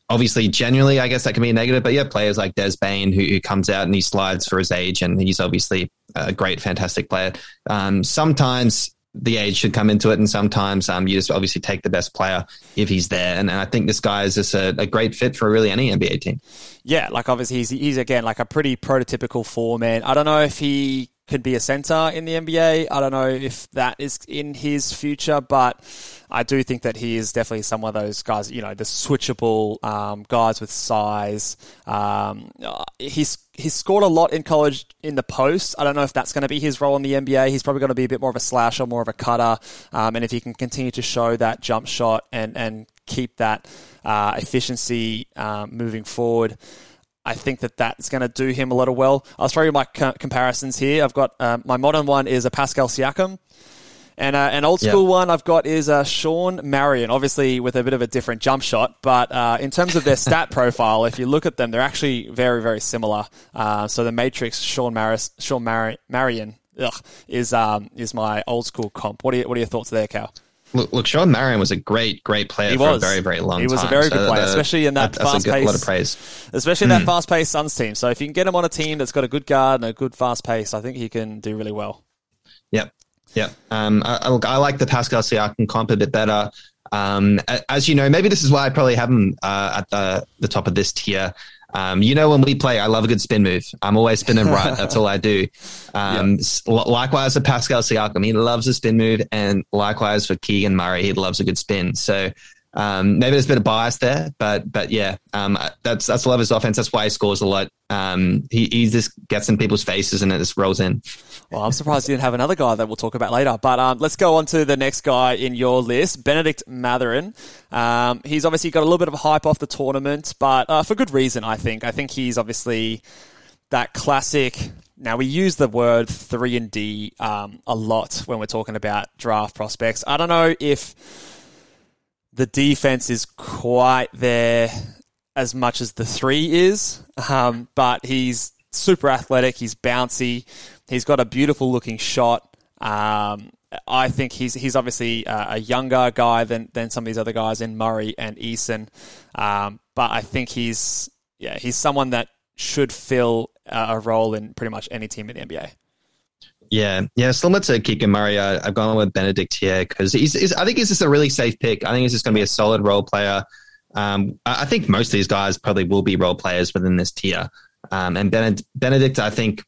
obviously, generally, I guess that can be a negative, but yeah, players like Des Bane, who, who comes out and he slides for his age, and he's obviously a great, fantastic player. Um, sometimes the age should come into it, and sometimes um, you just obviously take the best player if he's there. And, and I think this guy is just a, a great fit for really any NBA team. Yeah, like obviously he's he's again like a pretty prototypical four man. I don't know if he could be a center in the NBA. I don't know if that is in his future, but I do think that he is definitely some of those guys. You know, the switchable um, guys with size. Um, uh, he's he's scored a lot in college in the post. I don't know if that's going to be his role in the NBA. He's probably going to be a bit more of a slasher, more of a cutter, um, and if he can continue to show that jump shot and and keep that uh, efficiency um, moving forward. I think that that's going to do him a lot of well. I'll throw you my co- comparisons here. I've got uh, my modern one is a Pascal Siakam. And uh, an old school Yeah. one I've got is uh, Shawn Marion, obviously with a bit of a different jump shot. But uh, in terms of their stat profile, if you look at them, they're actually very, very similar. Uh, so the Matrix Sean, Maris, Sean Mar- Marion ugh, is um, is my old school comp. What are, you, what are your thoughts there, Cal? Look, look, Shawn Marion was a great, great player He for was. a very, very long time. He was a very good player, especially in that that's a good- fast-paced- lot of praise. Especially in Hmm. that fast paced Suns team. So if you can get him on a team that's got a good guard and a good fast pace, I think he can do really well. Yep. Yep. Um, I, I- look, I like the Pascal Siakam comp a bit better. Um, as you know, maybe this is why I probably have him uh, at the, the top of this tier. Um, you know, when we play, I love a good spin move. I'm always spinning right. That's all I do. Um, li- Likewise for Pascal Siakam, he loves a spin move, and likewise for Keegan Murray, he loves a good spin. So um, maybe there's a bit of bias there, but but yeah, um, that's that's a lot of his offense. That's why he scores a lot. Um, he, he just gets in people's faces and it just rolls in. Well, I'm surprised you didn't have another guy that we'll talk about later. But um, let's go on to the next guy in your list, Benedict Mathurin. Um, he's obviously got a little bit of hype off the tournament, but uh, for good reason, I think. I think he's obviously that classic. Now we use the word three and D um, a lot when we're talking about draft prospects. I don't know if the defense is quite there as much as the three is, um, but he's super athletic. He's bouncy. He's got a beautiful looking shot. Um, I think he's he's obviously uh, a younger guy than than some of these other guys in Murray and Eason, um, but I think he's yeah he's someone that should fill a role in pretty much any team in the NBA. Yeah, yeah, similar to Keegan Murray, I, I've gone with Benedict here because he's, he's. I think he's just a really safe pick. I think he's just going to be a solid role player. Um, I, I think most of these guys probably will be role players within this tier. Um, and Benedict, Benedict, I think,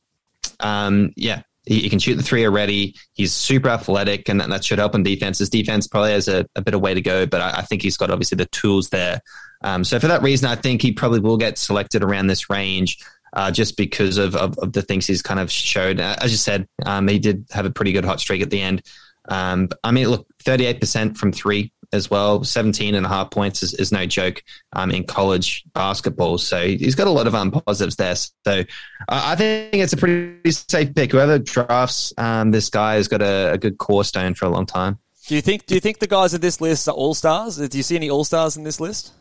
um, yeah, he, he can shoot the three already. He's super athletic, and that, that should help in defense. His defense probably has a, a bit of way to go, but I, I think he's got obviously the tools there. Um, so for that reason, I think he probably will get selected around this range. Uh, just because of, of, of the things he's kind of showed. Uh, as you said, um, he did have a pretty good hot streak at the end. Um, I mean, look, 38% from three as well, 17 and a half points is, is no joke um, in college basketball. So he's got a lot of um, positives there. So uh, I think it's a pretty safe pick. Whoever drafts um, this guy has got a, a good core stone for a long time. Do you think? Do you think the guys in this list are all stars? Do you see any all stars in this list?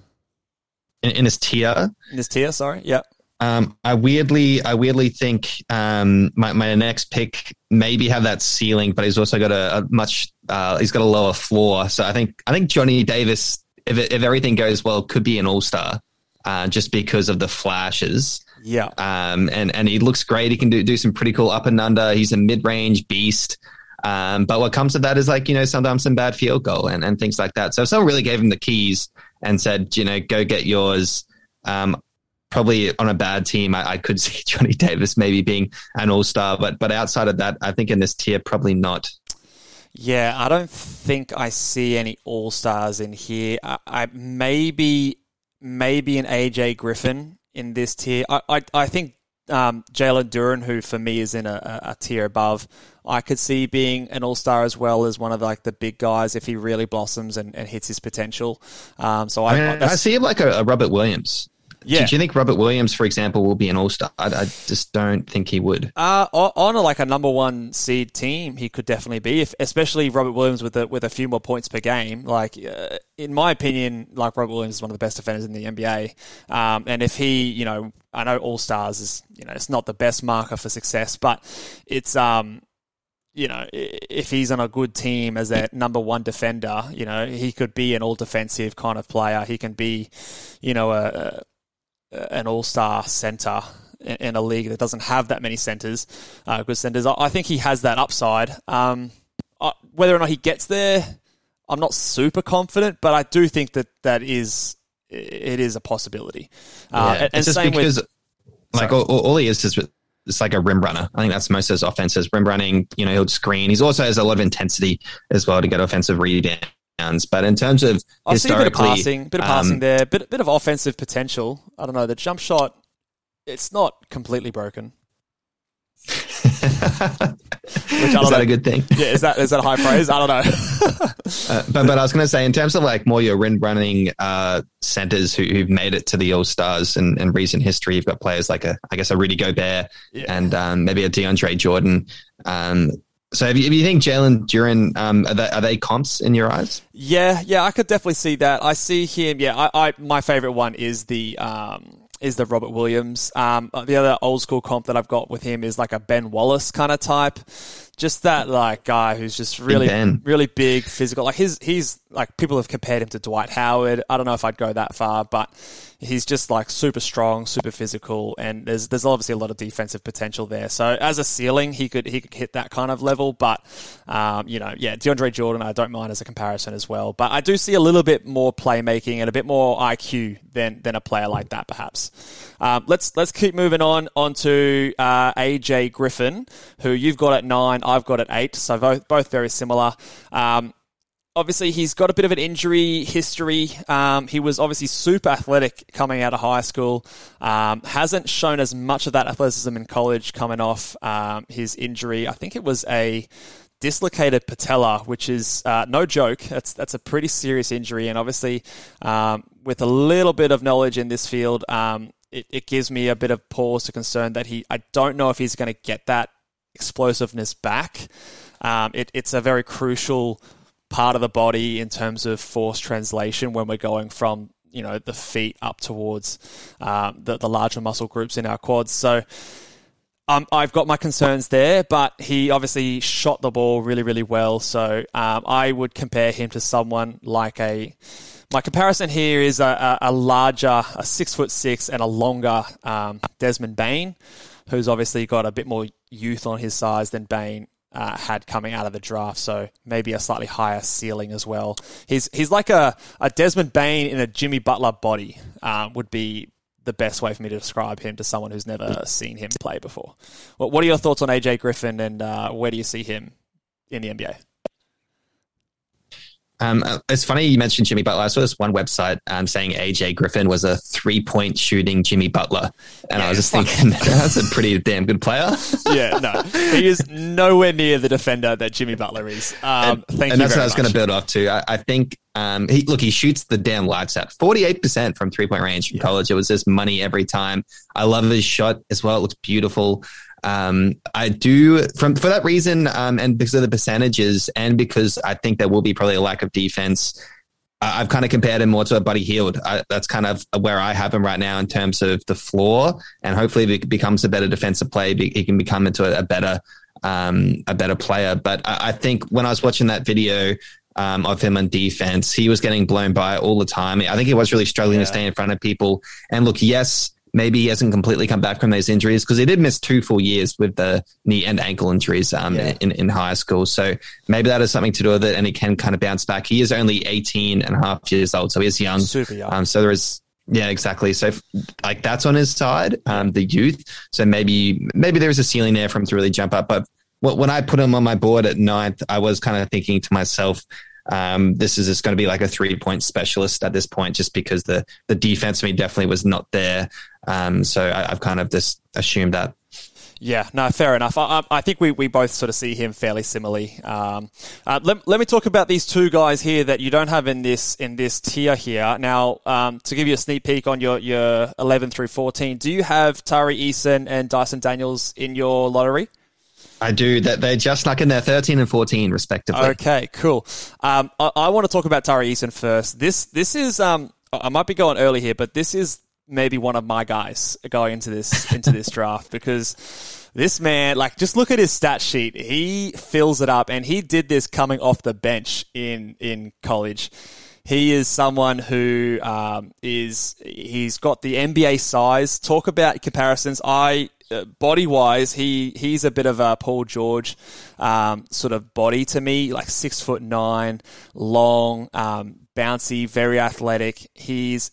in, in this tier. In this tier, sorry. Yeah. Um, I weirdly, I weirdly think um, my my next pick maybe have that ceiling, but he's also got a, a much uh, he's got a lower floor. So I think I think Johnny Davis, if it, if everything goes well, could be an all star, uh, just because of the flashes. Yeah. Um, and and he looks great. He can do do some pretty cool up and under. He's a mid range beast. Um, but what comes to that is like you know sometimes some bad field goal and and things like that. So if someone really gave him the keys and said you know go get yours. Um, probably on a bad team, I, I, could see Johnny Davis maybe being an all star, but but outside of that, I think in this tier probably not. Yeah, I don't think I see any all stars in here. I, I, maybe maybe an AJ Griffin in this tier. I I, I think um, Jalen Duren, who for me is in a, a, tier above, I could see being an all star as well as one of the, like the big guys if he really blossoms and, and hits his potential. Um, so I, I, I see him like a, a Robert Williams. Yeah. Do you think Robert Williams, for example, will be an All Star? I, I, just don't think he would. Uh, on a, like a number one seed team, he could definitely be. If, especially Robert Williams with a, with a few more points per game. Like uh, in my opinion, like Robert Williams is one of the best defenders in the NBA. Um, and if he, you know, I know All Stars is, you know, it's not the best marker for success, but it's um, you know, if he's on a good team as a number one defender, you know, he could be an all defensive kind of player. He can be, you know, a, an all star center in a league that doesn't have that many centers, uh, good centers. I think he has that upside. Um, whether or not he gets there, I'm not super confident, but I do think that that is it is a possibility. Uh, yeah, and, just because, with, like, all, all, he is is it's like a rim runner. I think that's most of his offenses. Rim running, you know, he'll screen. He's also has a lot of intensity as well to get offensive but in terms of I historically, see a bit of passing, bit of passing um, there, bit bit of offensive potential. I don't know the jump shot. It's not completely broken. Which is that know. a good thing? Yeah, is that is that a high praise? I don't know. uh, but but I was going to say in terms of like more your rim running uh, centers who, who've made it to the All Stars in, in recent history, you've got players like a I guess a Rudy Gobert yeah. and um, maybe a DeAndre Jordan. Um, so, if you, if you think Jalen Duren, um, are they, are they, comps in your eyes? Yeah, yeah, I could definitely see that. I see him. Yeah, I, I my favorite one is the um, is the Robert Williams. Um, the other old school comp that I've got with him is like a Ben Wallace kind of type. Just that like guy who's just really really big, physical. Like his he's like people have compared him to Dwight Howard. I don't know if I'd go that far, but he's just like super strong, super physical, and there's there's obviously a lot of defensive potential there. So as a ceiling, he could he could hit that kind of level. But um, you know, yeah, DeAndre Jordan, I don't mind as a comparison as well. But I do see a little bit more playmaking and a bit more IQ than than a player like that, perhaps. Um, let's let's keep moving on onto uh, AJ Griffin, who you've got at nine, I've got at eight, so both both very similar. Um, obviously he's got a bit of an injury history. Um, he was obviously super athletic coming out of high school. Um, hasn't shown as much of that athleticism in college coming off um, his injury. I think it was a dislocated patella, which is uh, no joke. That's that's a pretty serious injury, and obviously, um, with a little bit of knowledge in this field, um, it, it gives me a bit of pause to concern that he. I don't know if he's going to get that explosiveness back. Um, it, it's a very crucial part of the body in terms of force translation when we're going from you know the feet up towards um, the, the larger muscle groups in our quads. So um, I've got my concerns there, but he obviously shot the ball really, really well. So um, I would compare him to someone like a. My comparison here is a, a, a larger, a six foot six and a longer um, Desmond Bane, who's obviously got a bit more youth on his size than Bane uh, had coming out of the draft, so maybe a slightly higher ceiling as well. He's he's like a, a Desmond Bane in a Jimmy Butler body uh, would be the best way for me to describe him to someone who's never seen him play before. Well, what are your thoughts on AJ Griffin, and uh, where do you see him in the NBA? Um, it's funny you mentioned Jimmy Butler. I saw this one website um, saying AJ Griffin was a three point shooting Jimmy Butler. And yeah, I was just thinking, that's a pretty damn good player. yeah, no. He is nowhere near the defender that Jimmy Butler is. Um, and, thank and that's what I was going to build off to. I, I think, um, he, look, he shoots the damn lights out 48% from three point range from yeah. college. It was just money every time. I love his shot as well. It looks beautiful. Um, I do from for that reason, um, and because of the percentages, and because I think there will be probably a lack of defense. I- I've kind of compared him more to a Buddy Hield. I, that's kind of where I have him right now in terms of the floor, and hopefully if he becomes a better defensive player. be- He can become into a, a better um, a better player. But I, I think when I was watching that video um, of him on defense, he was getting blown by all the time. I think he was really struggling to stay in front of people. And look, yes, maybe he hasn't completely come back from those injuries because he did miss two full years with the knee and ankle injuries um, Yeah. in, in high school. So maybe that has something to do with it and he can kind of bounce back. He is only 18 and a half years old, so he is young. Super young. Um, so there is, yeah, exactly. So like that's on his side, um, the youth. So maybe maybe there is a ceiling there for him to really jump up. But when I put him on my board at ninth, I was kind of thinking to myself, um, this is just going to be like a three point specialist at this point, just because the the defense for me definitely was not there. Um, so I, I've kind of just assumed that. Yeah, no, fair enough. I, I think we, we both sort of see him fairly similarly. Um, uh, let, let me talk about these two guys here that you don't have in this in this tier here. Now, um, to give you a sneak peek on your, your 11 through 14, do you have Tari Eason and Dyson Daniels in your lottery? I do that. They just snuck in there 13 and 14 respectively. Okay, cool. Um, I, I want to talk about Tari Eason first. This this is um, I might be going early here, but this is maybe one of my guys going into this into this draft because this man, like, just look at his stat sheet. He fills it up, and he did this coming off the bench in in college. He is someone who um, is he's got the NBA size. Talk about comparisons. I body wise, he he's a bit of a Paul George um, sort of body to me, like six foot nine, long, um, bouncy, very athletic. He's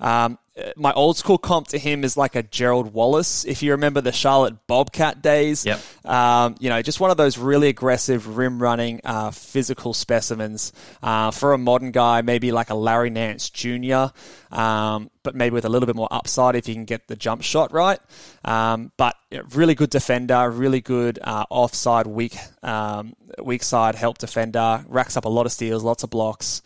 um, my old school comp to him is like a Gerald Wallace. If you remember the Charlotte Bobcat days, Yep. um, you know, just one of those really aggressive rim running, uh, physical specimens. Uh, for a modern guy, maybe like a Larry Nance Jr., um, but maybe with a little bit more upside if you can get the jump shot right. Um, but yeah, really good defender, really good uh, offside, weak, um, weak side help defender. Racks up a lot of steals, lots of blocks.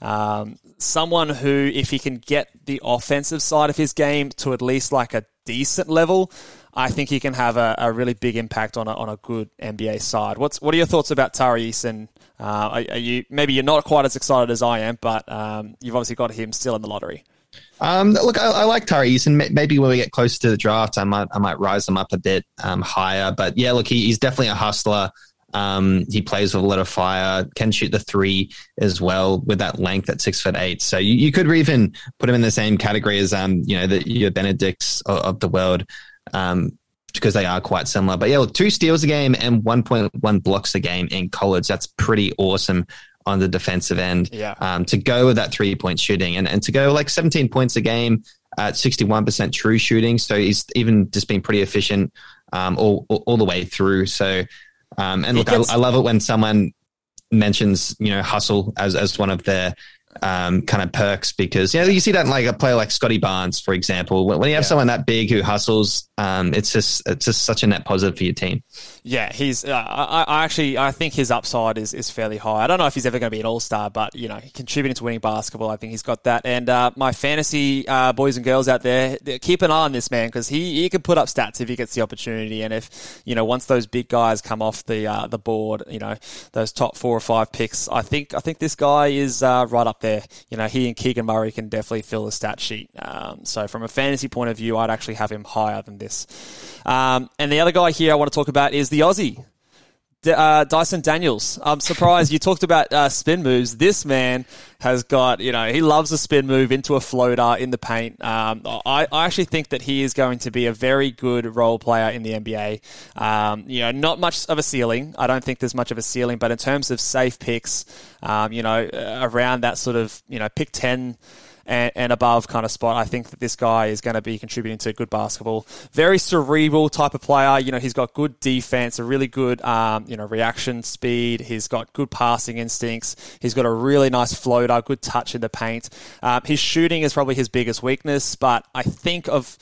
Um, someone who, if he can get the offensive side of his game to at least like a decent level, I think he can have a, a really big impact on a, on a good NBA side. What's what are your thoughts about Tari Eason? Uh, are, are you maybe you're not quite as excited as I am, but um, you've obviously got him still in the lottery. Um, look, I, I like Tari Eason. Maybe when we get closer to the draft, I might I might rise him up a bit um, higher. But yeah, look, he, he's definitely a hustler. Um, he plays with a lot of fire, can shoot the three as well with that length at six foot eight. So you, you could even put him in the same category as um, you know, the your Benedicts of, of the world. Um, because they are quite similar. But yeah, look, two steals a game and 1.1 blocks a game in college. That's pretty awesome on the defensive end. Yeah. Um, to go with that three point shooting and, and to go like 17 points a game at 61% true shooting. So he's even just been pretty efficient um, all, all, all the way through. So, um, and look, gets- I, I love it when someone mentions, you know, hustle as, as one of their um, kind of perks because, you know, you see that in like a player like Scottie Barnes, for example. When, when you have someone that big who hustles, um, it's just, it's just such a net positive for your team. Yeah, he's. Uh, I, I actually I think his upside is, is fairly high. I don't know if he's ever going to be an all star, but you know, contributing to winning basketball, I think he's got that. And uh, my fantasy uh, boys and girls out there, keep an eye on this man because he, he can put up stats if he gets the opportunity. And if you know once those big guys come off the uh, the board, you know those top four or five picks, I think I think this guy is uh, right up there. You know, he and Keegan Murray can definitely fill the stat sheet. Um, so from a fantasy point of view, I'd actually have him higher than this. Um, and the other guy here I want to talk about is the Aussie. D- uh, Dyson Daniels. I'm surprised you talked about uh, spin moves. This man has got, you know, he loves a spin move into a floater in the paint. Um, I, I actually think that he is going to be a very good role player in the NBA. Um, you know, not much of a ceiling. I don't think there's much of a ceiling, but in terms of safe picks, um, you know, around that sort of, you know, pick 10 and, and above kind of spot. I think that this guy is going to be contributing to good basketball. Very cerebral type of player. You know, he's got good defense, a really good, um, you know, reaction speed. He's got good passing instincts. He's got a really nice floater, good touch in the paint. Um, his shooting is probably his biggest weakness, but I think of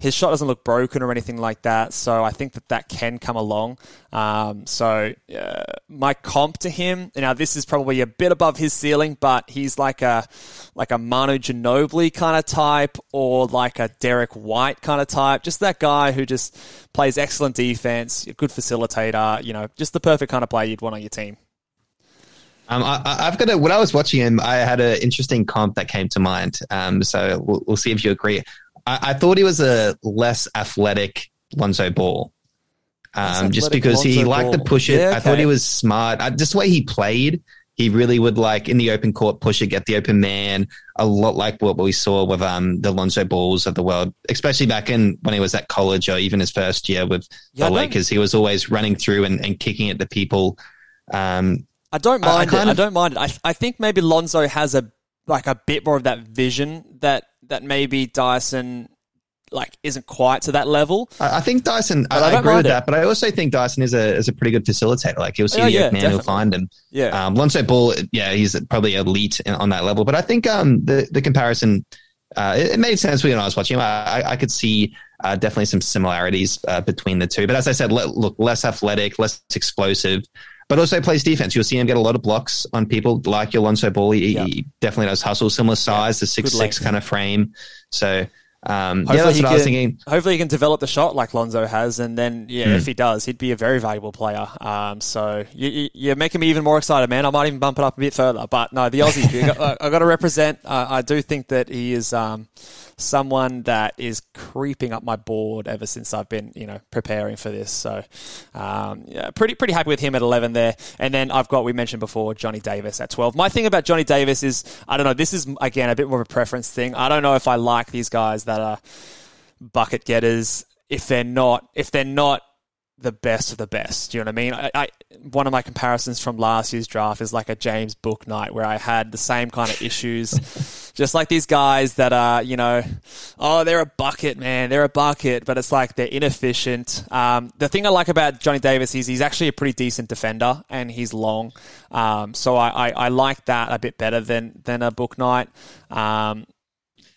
his shot doesn't look broken or anything like that. So I think that that can come along. Um, so uh, my comp to him, now this is probably a bit above his ceiling, but he's like a like a Manu Ginobili kind of type, or like a Derrick White kind of type. Just that guy who just plays excellent defense, good facilitator. You know, just the perfect kind of player you'd want on your team. Um, I, I've got a, when I was watching him, I had an interesting comp that came to mind. Um, so we'll, we'll see if you agree. I, I thought he was a less athletic Lonzo Ball. Um, just because he Lonzo liked to push it. Yeah, I thought he was smart. I, just the way he played, he really would like in the open court push it, get the open man, a lot like what we saw with um, the Lonzo Balls of the world, especially back in when he was at college or even his first year with Yeah, the Lakers. He was always running through and, and kicking at the people. Um, I don't I- I mind it. kind I don't mind it. I, I think maybe Lonzo has a like a bit more of that vision that that maybe Dyson like isn't quite to that level. I think Dyson. But I I, agree with it. that, but I also think Dyson is a is a pretty good facilitator. Like he'll see Oh, the yeah, man, he'll find him. Yeah. Um, Lonzo Ball, yeah, he's probably elite in, on that level. But I think um, the the comparison uh, it, it made sense when I was watching him. I, I- I could see uh, definitely some similarities uh, between the two. But as I said, le- look less athletic, less explosive. But also plays defense. You'll see him get a lot of blocks on people like your Lonzo Ball. He, Yeah. he definitely does hustle, similar size, the six six length. kind of frame. So um, Hopefully yeah, that's he what I was can- thinking. Hopefully, he can develop the shot like Lonzo has, and then yeah, Hmm. if he does, he'd be a very valuable player. Um, so you, you, you're making me even more excited, man. I might even bump it up a bit further. But no, the Aussie, I got to represent. Uh, I do think that he is um, someone that is creeping up my board ever since I've been, you know, preparing for this. So um, yeah, pretty pretty happy with him at 11 there. And then I've got we mentioned before Johnny Davis at 12. My thing about Johnny Davis is I don't know. This is again a bit more of a preference thing. I don't know if I like these guys that are bucket getters if they're not if they're not the best of the best. Do you know what I mean? I, I one of my comparisons from last year's draft is like a James Bouknight where I had the same kind of issues, just like these guys that are you know, oh they're a bucket man, they're a bucket, but it's like they're inefficient. Um, the thing I like about Johnny Davis is he's actually a pretty decent defender and he's long, um, so I, I, I like that a bit better than than a Book night. Um,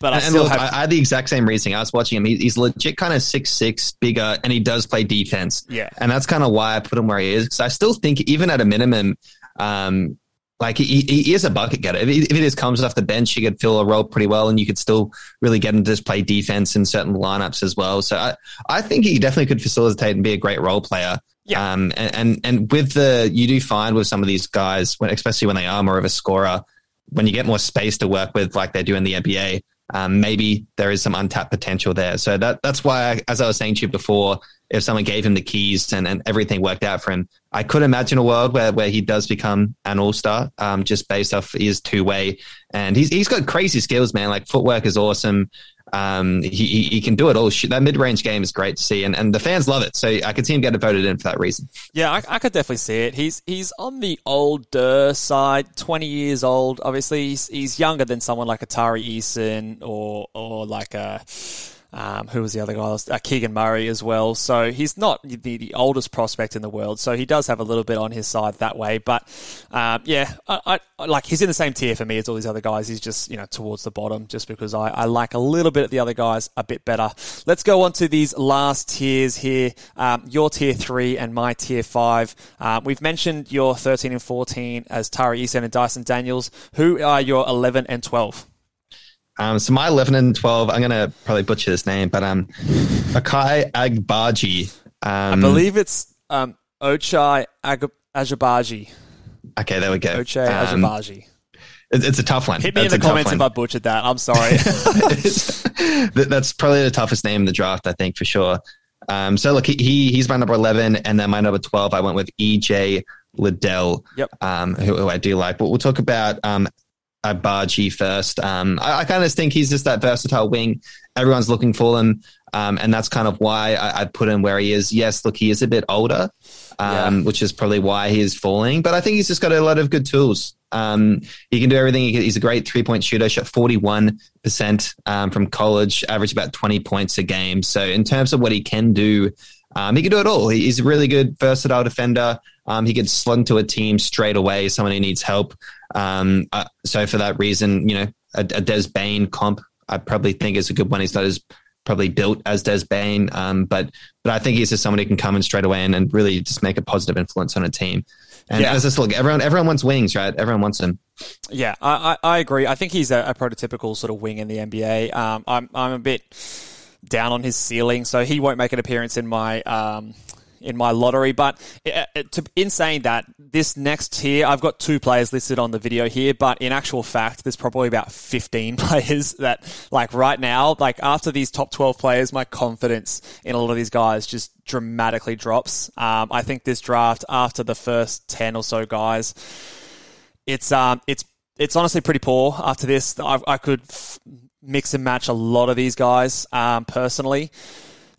but I And still look, have I, I had the exact same reasoning. I was watching him. He, he's legit kind of six six, bigger, and he does play defense. Yeah. and that's kind of why I put him where he is. Because I still think, even at a minimum, um, like he, he is a bucket getter. If he, if he just comes off the bench, he could fill a role pretty well, and you could still really get him to just play defense in certain lineups as well. So I, I think he definitely could facilitate and be a great role player. Yeah. Um, and, and and with the you do find with some of these guys, when especially when they are more of a scorer, when you get more space to work with, like they do in the NBA, um, maybe there is some untapped potential there. So that that's why, as I was saying to you before, if someone gave him the keys and, and everything worked out for him, I could imagine a world where, where he does become an all star, um, just based off his two way. And he's he's got crazy skills, man. Like footwork is awesome. Um, he, he can do it all. That mid range game is great to see, and, and the fans love it. So I could see him getting voted in for that reason. Yeah, I, I could definitely see it. He's he's on the older side, twenty years old. Obviously, he's, he's younger than someone like Atari Eason or or like a um, who was the other guy? Uh, Keegan Murray as well. So he's not the, the oldest prospect in the world. So he does have a little bit on his side that way. But um, yeah, I, I, like he's in the same tier for me as all these other guys. He's just you know towards the bottom, just because I, I like a little bit of the other guys a bit better. Let's go on to these last tiers here. Um, your tier three and my tier five. Uh, we've mentioned your thirteen and fourteen as Tari Eason and Dyson Daniels. Who are your eleven and twelve? Um, so my 11 and 12, I'm going to probably butcher this name, but um, Akai Agbaji. Um, I believe it's um, Ochai Ag- Ajabaji. Okay, there we go. Ochai Um, Ajabaji. it- it's a tough one. Hit me That's in the comments if. I butchered that. I'm sorry. That's probably the toughest name in the draft, I think, for sure. Um, so look, he, he he's my number 11, and then my number 12, I went with EJ Liddell, Yep. um, who, who I do like. But we'll talk about um, Abaji first. Um, I, I kind of think he's just that versatile wing. Everyone's looking for him. Um, and that's kind of why I, I put him where he is. Yes, look, he is a bit older, um, Yeah. which is probably why he is falling. But I think he's just got a lot of good tools. Um, he can do everything. He- He's a great three point shooter. Shot forty one percent um, from college, averaged about twenty points a game. So in terms of what he can do, um, he can do it all. He's a really good versatile defender. Um, he can slug into a team straight away. Someone who needs help. Um, uh, so for that reason, you know, a, a Des Bane comp, I probably think is a good one. He's not as probably built as Des Bane, um, but but I think he's just someone who can come in straight away and, and really just make a positive influence on a team. And Yeah. as this look, everyone everyone wants wings, right? Everyone wants him. Yeah, I, I, I agree. I think he's a, a prototypical sort of wing in the NBA. Um, I'm I'm a bit down on his ceiling, so he won't make an appearance in my um, in my lottery. But uh, uh, in saying that, this next tier, I've got two players listed on the video here, but in actual fact, there's probably about 15 players that, like right now, like after these top 12 players, my confidence in a lot of these guys just dramatically drops. Um, I think this draft, after the first 10 or so guys, it's um, it's it's honestly pretty poor after this. I, I could f- mix and match a lot of these guys um, personally.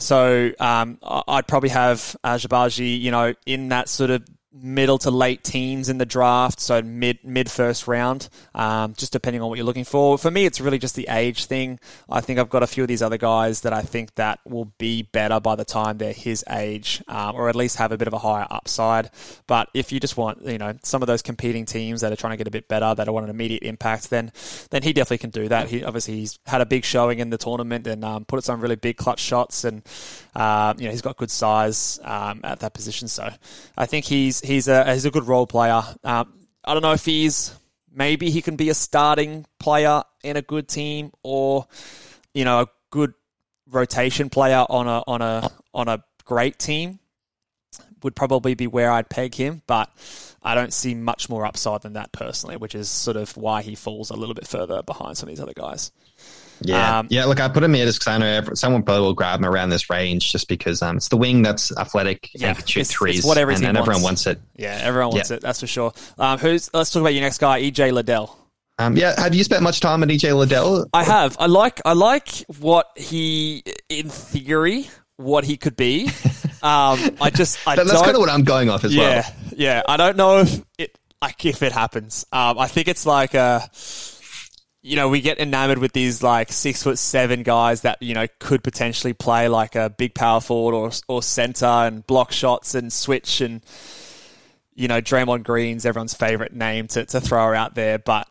So um, I'd probably have uh, you know, in that sort of middle to late teens in the draft, so mid mid first round, um, just depending on what you're looking for. For me, it's really just the age thing. I think I've got a few of these other guys that I think that will be better by the time they're his age, um, or at least have a bit of a higher upside. But if you just want, you know, some of those competing teams that are trying to get a bit better, that want an immediate impact, then then he definitely can do that. He obviously he's had a big showing in the tournament and um, put some really big clutch shots, and uh, you know he's got good size um, at that position. So I think he's he's a he's a good role player. Um, I don't know if he's maybe he can be a starting player in a good team, or you know a good rotation player on a on a on a great team would probably be where I'd peg him, but I don't see much more upside than that personally, which is sort of why he falls a little bit further behind some of these other guys. Yeah, Um, yeah. Look, I put him here just because I know every- someone probably will grab him around this range, just because um, it's the wing that's athletic Yeah, and can shoot it's- it's threes, what every and, and everyone wants. wants it. Yeah, everyone wants Yeah. it. That's for sure. Um, who's? Let's talk about your next guy, EJ Liddell. Um, yeah, have you spent much time at EJ Liddell? I have. I like. I like what he, in theory, what he could be. Um, I just. I That- that's kind of what I'm going off as yeah, well. yeah. I don't know if it like if it happens. Um, I think it's like a. You know, we get enamored with these like six foot seven guys that you know could potentially play like a big power forward or or center and block shots and switch and you know Draymond Green's everyone's favorite name to to throw out there, but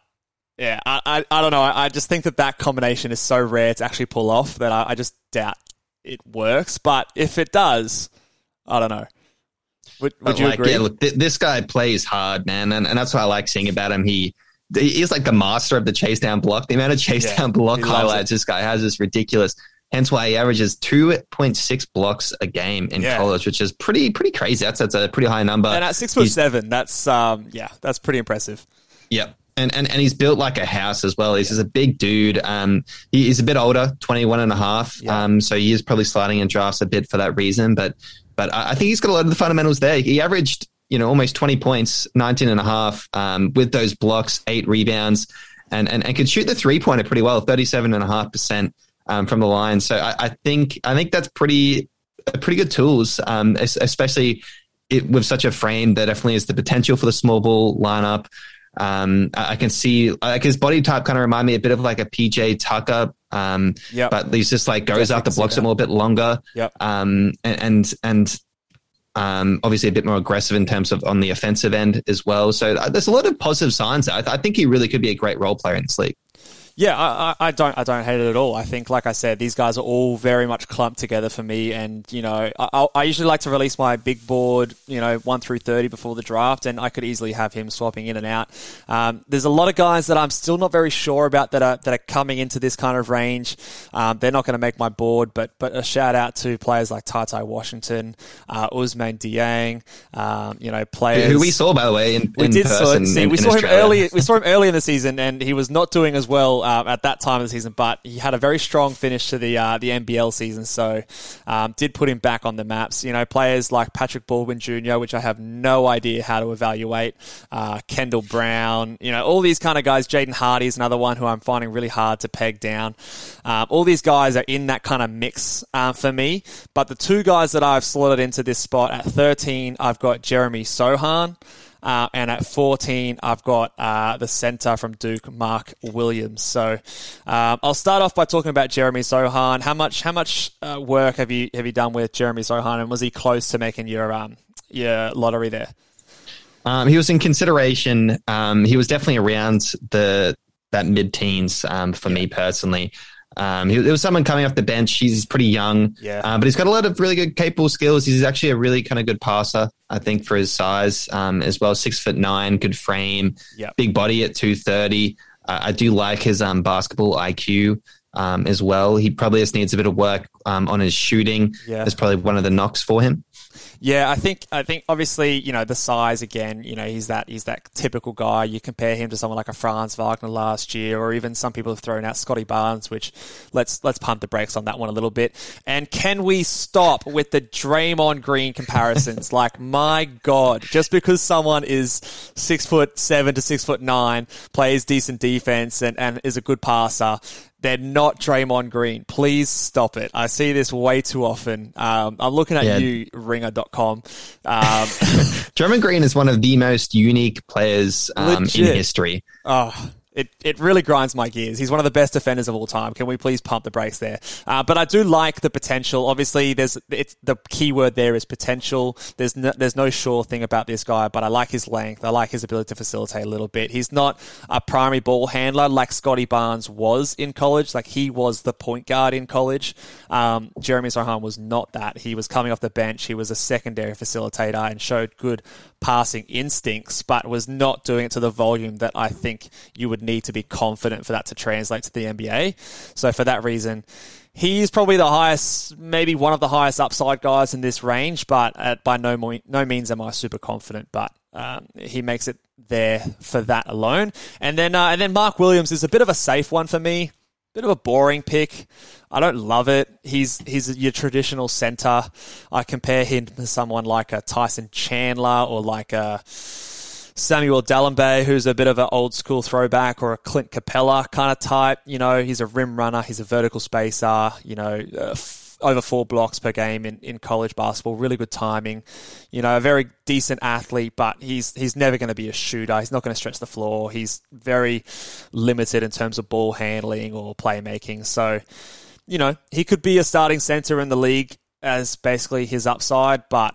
yeah, I, I, I don't know. I, I just think that that combination is so rare to actually pull off that I, I just doubt it works. But if it does, I don't know. Would, would you like, agree? Yeah, look, th- this guy plays hard, man, and, and that's what I like seeing about him. He he's like the master of the chase down block. The amount of chase Yeah, down block highlights this guy has is ridiculous. Hence why he averages two point six blocks a game in Yeah. college, which is pretty pretty crazy. That's that's a pretty high number. and at six foot He's- seven, that's um, yeah, that's pretty impressive. Yep. And, and and he's built like a house as well. He's just a big dude. Um, he, he's a bit older, 21 and a half. Yeah. Um, so he is probably sliding in drafts a bit for that reason. But but I I think he's got a lot of the fundamentals there. He averaged, you know, almost 20 points, 19 and a half, um, with those blocks, eight rebounds, and, and, and could shoot the three pointer pretty well, 37 and a half percent um, from the line. So I, I think I think that's pretty pretty good tools, um, especially it, with such a frame that definitely has the potential for the small ball lineup. Um, I I can see like his body type kind of remind me a bit of like a PJ Tucker. Um, Yep. but he's just like goes can see blocks a little bit longer. Yep. Um, and and, and um, obviously a bit more aggressive in terms of on the offensive end as well. So uh, there's a lot of positive signs. I, th- I think he really could be a great role player in this league. Yeah, I, I don't I don't hate it at all. I think, like I said, these guys are all very much clumped together for me. And you know, I, I- usually like to release my big board, you know, one through thirty before the draft, and I could easily have him swapping in and out. Um, there's a lot of guys that I'm still not very sure about that are that are coming into this kind of range. Um, they're not going to make my board, but but a shout out to players like TyTy Washington, uh, Ousmane Dieng, um, you know, players Who we saw, by the way, in, we in did saw, person. see, in- we saw him early. We saw him early in the season, and he was not doing as well um, at that time of the season. But he had a very strong finish to the uh, the NBL season, so um, did put him back on the maps. You know, players like Patrick Baldwin Jr., which I have no idea how to evaluate. Uh, Kendall Brown, you know, all these kind of guys. Jaden Hardy is another one who I'm finding really hard to peg down. Um, all these guys are in that kind of mix uh, for me. But the two guys that I've slotted into this spot at 13, I've got Jeremy Sochan. Uh, and at 14, I've got uh, the center from Duke, Mark Williams. So um, I'll start off by talking about Jeremy Sochan. How much how much uh, work have you have you done with Jeremy Sochan, and was he close to making your um, your lottery there? Um, he was in consideration. Um, he was definitely around the that mid teens um, for me personally. Um, he, there was someone coming off the bench. He's pretty young, Yeah. uh, but he's got a lot of really good capable skills. He's actually a really kind of good passer, I think, for his size um, as well. Six foot nine, good frame, Yep. big body at two thirty. Uh, I do like his um, basketball IQ um, as well. He probably just needs a bit of work um, on his shooting. Yeah. That's probably one of the knocks for him. Yeah, I think I think obviously you know the size again. You know he's that he's that typical guy. You compare him to someone like a Franz Wagner last year, or even some people have thrown out Scottie Barnes. Which let's let's pump the brakes on that one a little bit. And can we stop with the Draymond Green comparisons? like my god, just because someone is six foot seven to six foot nine, plays decent defense, and, and is a good passer they're not Draymond Green. Please stop it. I see this way too often. Um, I'm looking at Yeah. you, ringer.com. Um, Draymond Green is one of the most unique players um, in history. oh, it, it really grinds my gears. He's one of the best defenders of all time. Can we please pump the brakes there? Uh, but I do like the potential. Obviously, there's it's the key word there is potential. There's no, there's no sure thing about this guy, but I like his length. I like his ability to facilitate a little bit. He's not a primary ball handler like Scottie Barnes was in college. Like he was the point guard in college. Um, Jeremy Sochan was not that. He was coming off the bench. He was a secondary facilitator and showed good passing instincts, but was not doing it to the volume that I think you would need to be confident for that to translate to the NBA. So for that reason, he's probably the highest, maybe one of the highest upside guys in this range, but at, by no, mo- no means am I super confident, but um, he makes it there for that alone. And then, uh, and then Mark Williams is a bit of a safe one for me. Bit of a boring pick. I don't love it. He's he's your traditional center. I compare him to someone like a Tyson Chandler or like a Samuel Dalembert, who's a bit of an old school throwback, or a Clint Capela kind of type. You know, he's a rim runner. He's a vertical spacer. You know, uh, over four blocks per game in, in college basketball. Really good timing. You know, a very decent athlete, but he's he's never going to be a shooter. He's not going to stretch the floor. He's very limited in terms of ball handling or playmaking. So, you know, he could be a starting center in the league as basically his upside, but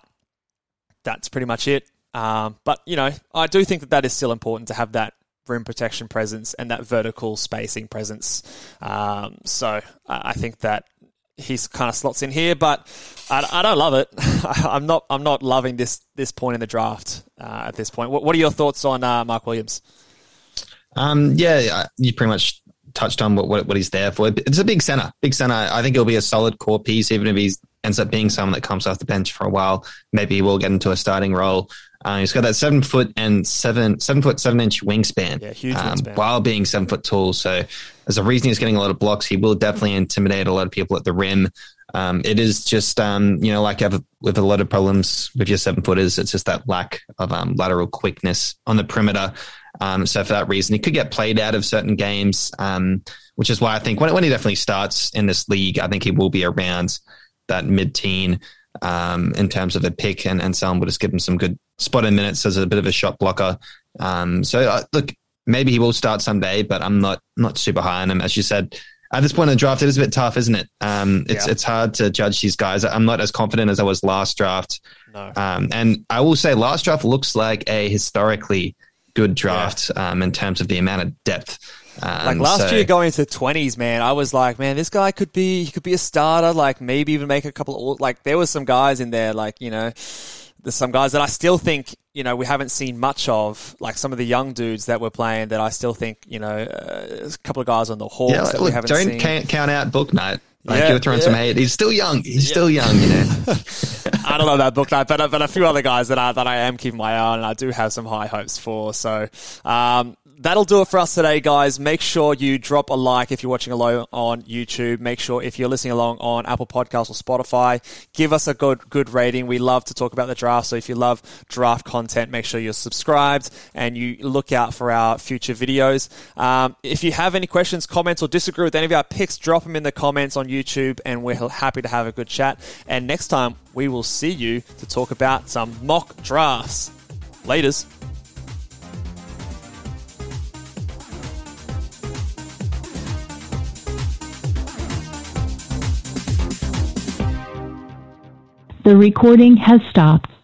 that's pretty much it. Um, but you know, I do think that that is still important to have that rim protection presence and that vertical spacing presence. Um, so I think that he's kind of slots in here, but I, I don't love it. I'm not. I'm not loving this this point in the draft uh, at this point. What, what are your thoughts on uh, Mark Williams? Um, yeah, you pretty much touched on what, what what he's there for. It's a big center, big center. I think he'll be a solid core piece, even if he ends up being someone that comes off the bench for a while. Maybe he will get into a starting role. Uh, he's got that seven foot and seven seven foot seven inch wingspan, Yeah, huge um, wingspan. while being seven foot tall. So there's a reason he's getting a lot of blocks. He will definitely intimidate a lot of people at the rim. Um, it is just, um, you know, like have with a lot of problems with your seven footers, it's just that lack of um, lateral quickness on the perimeter. Um, so for that reason, he could get played out of certain games, um, which is why I think when, when he definitely starts in this league, I think he will be around that mid teen um, in terms of a pick, and, and someone will just give him some good spot in minutes as a bit of a shot blocker. Um, so uh, look, maybe he will start someday, but I'm not not super high on him. As you said, at this point in the draft, it is a bit tough, isn't it? Um, it's Yeah. it's hard to judge these guys. I'm not as confident as I was last draft. No. Um, and I will say, last draft looks like a historically good draft um, in terms of the amount of depth. Um, Like last so- year, going into twenties, man, I was like, man, this guy could be, he could be a starter. Like maybe even make a couple. Of, like there was some guys in there, like you know, there's some guys that I still think, you know, we haven't seen much of. Like some of the young dudes that were playing, that I still think, you know, uh, a couple of guys on the Hawks yeah, that we look, haven't don't seen. count, count out Bouknight. Like Yeah, you're throwing yeah. some hate. He's still young. He's still young, you know. I don't know about Bouknight, but but a few other guys that I that I am keeping my eye on, and I do have some high hopes for. So um, that'll do it for us today, guys. Make sure you drop a like if you're watching along on YouTube. Make sure if you're listening along on Apple Podcasts or Spotify, give us a good good rating. We love to talk about the draft, so if you love draft content, make sure you're subscribed and you look out for our future videos. Um, if you have any questions, comments, or disagree with any of our picks, drop them in the comments on YouTube, and we're happy to have a good chat. And next time, we will see you to talk about some mock drafts. Laters. The recording has stopped.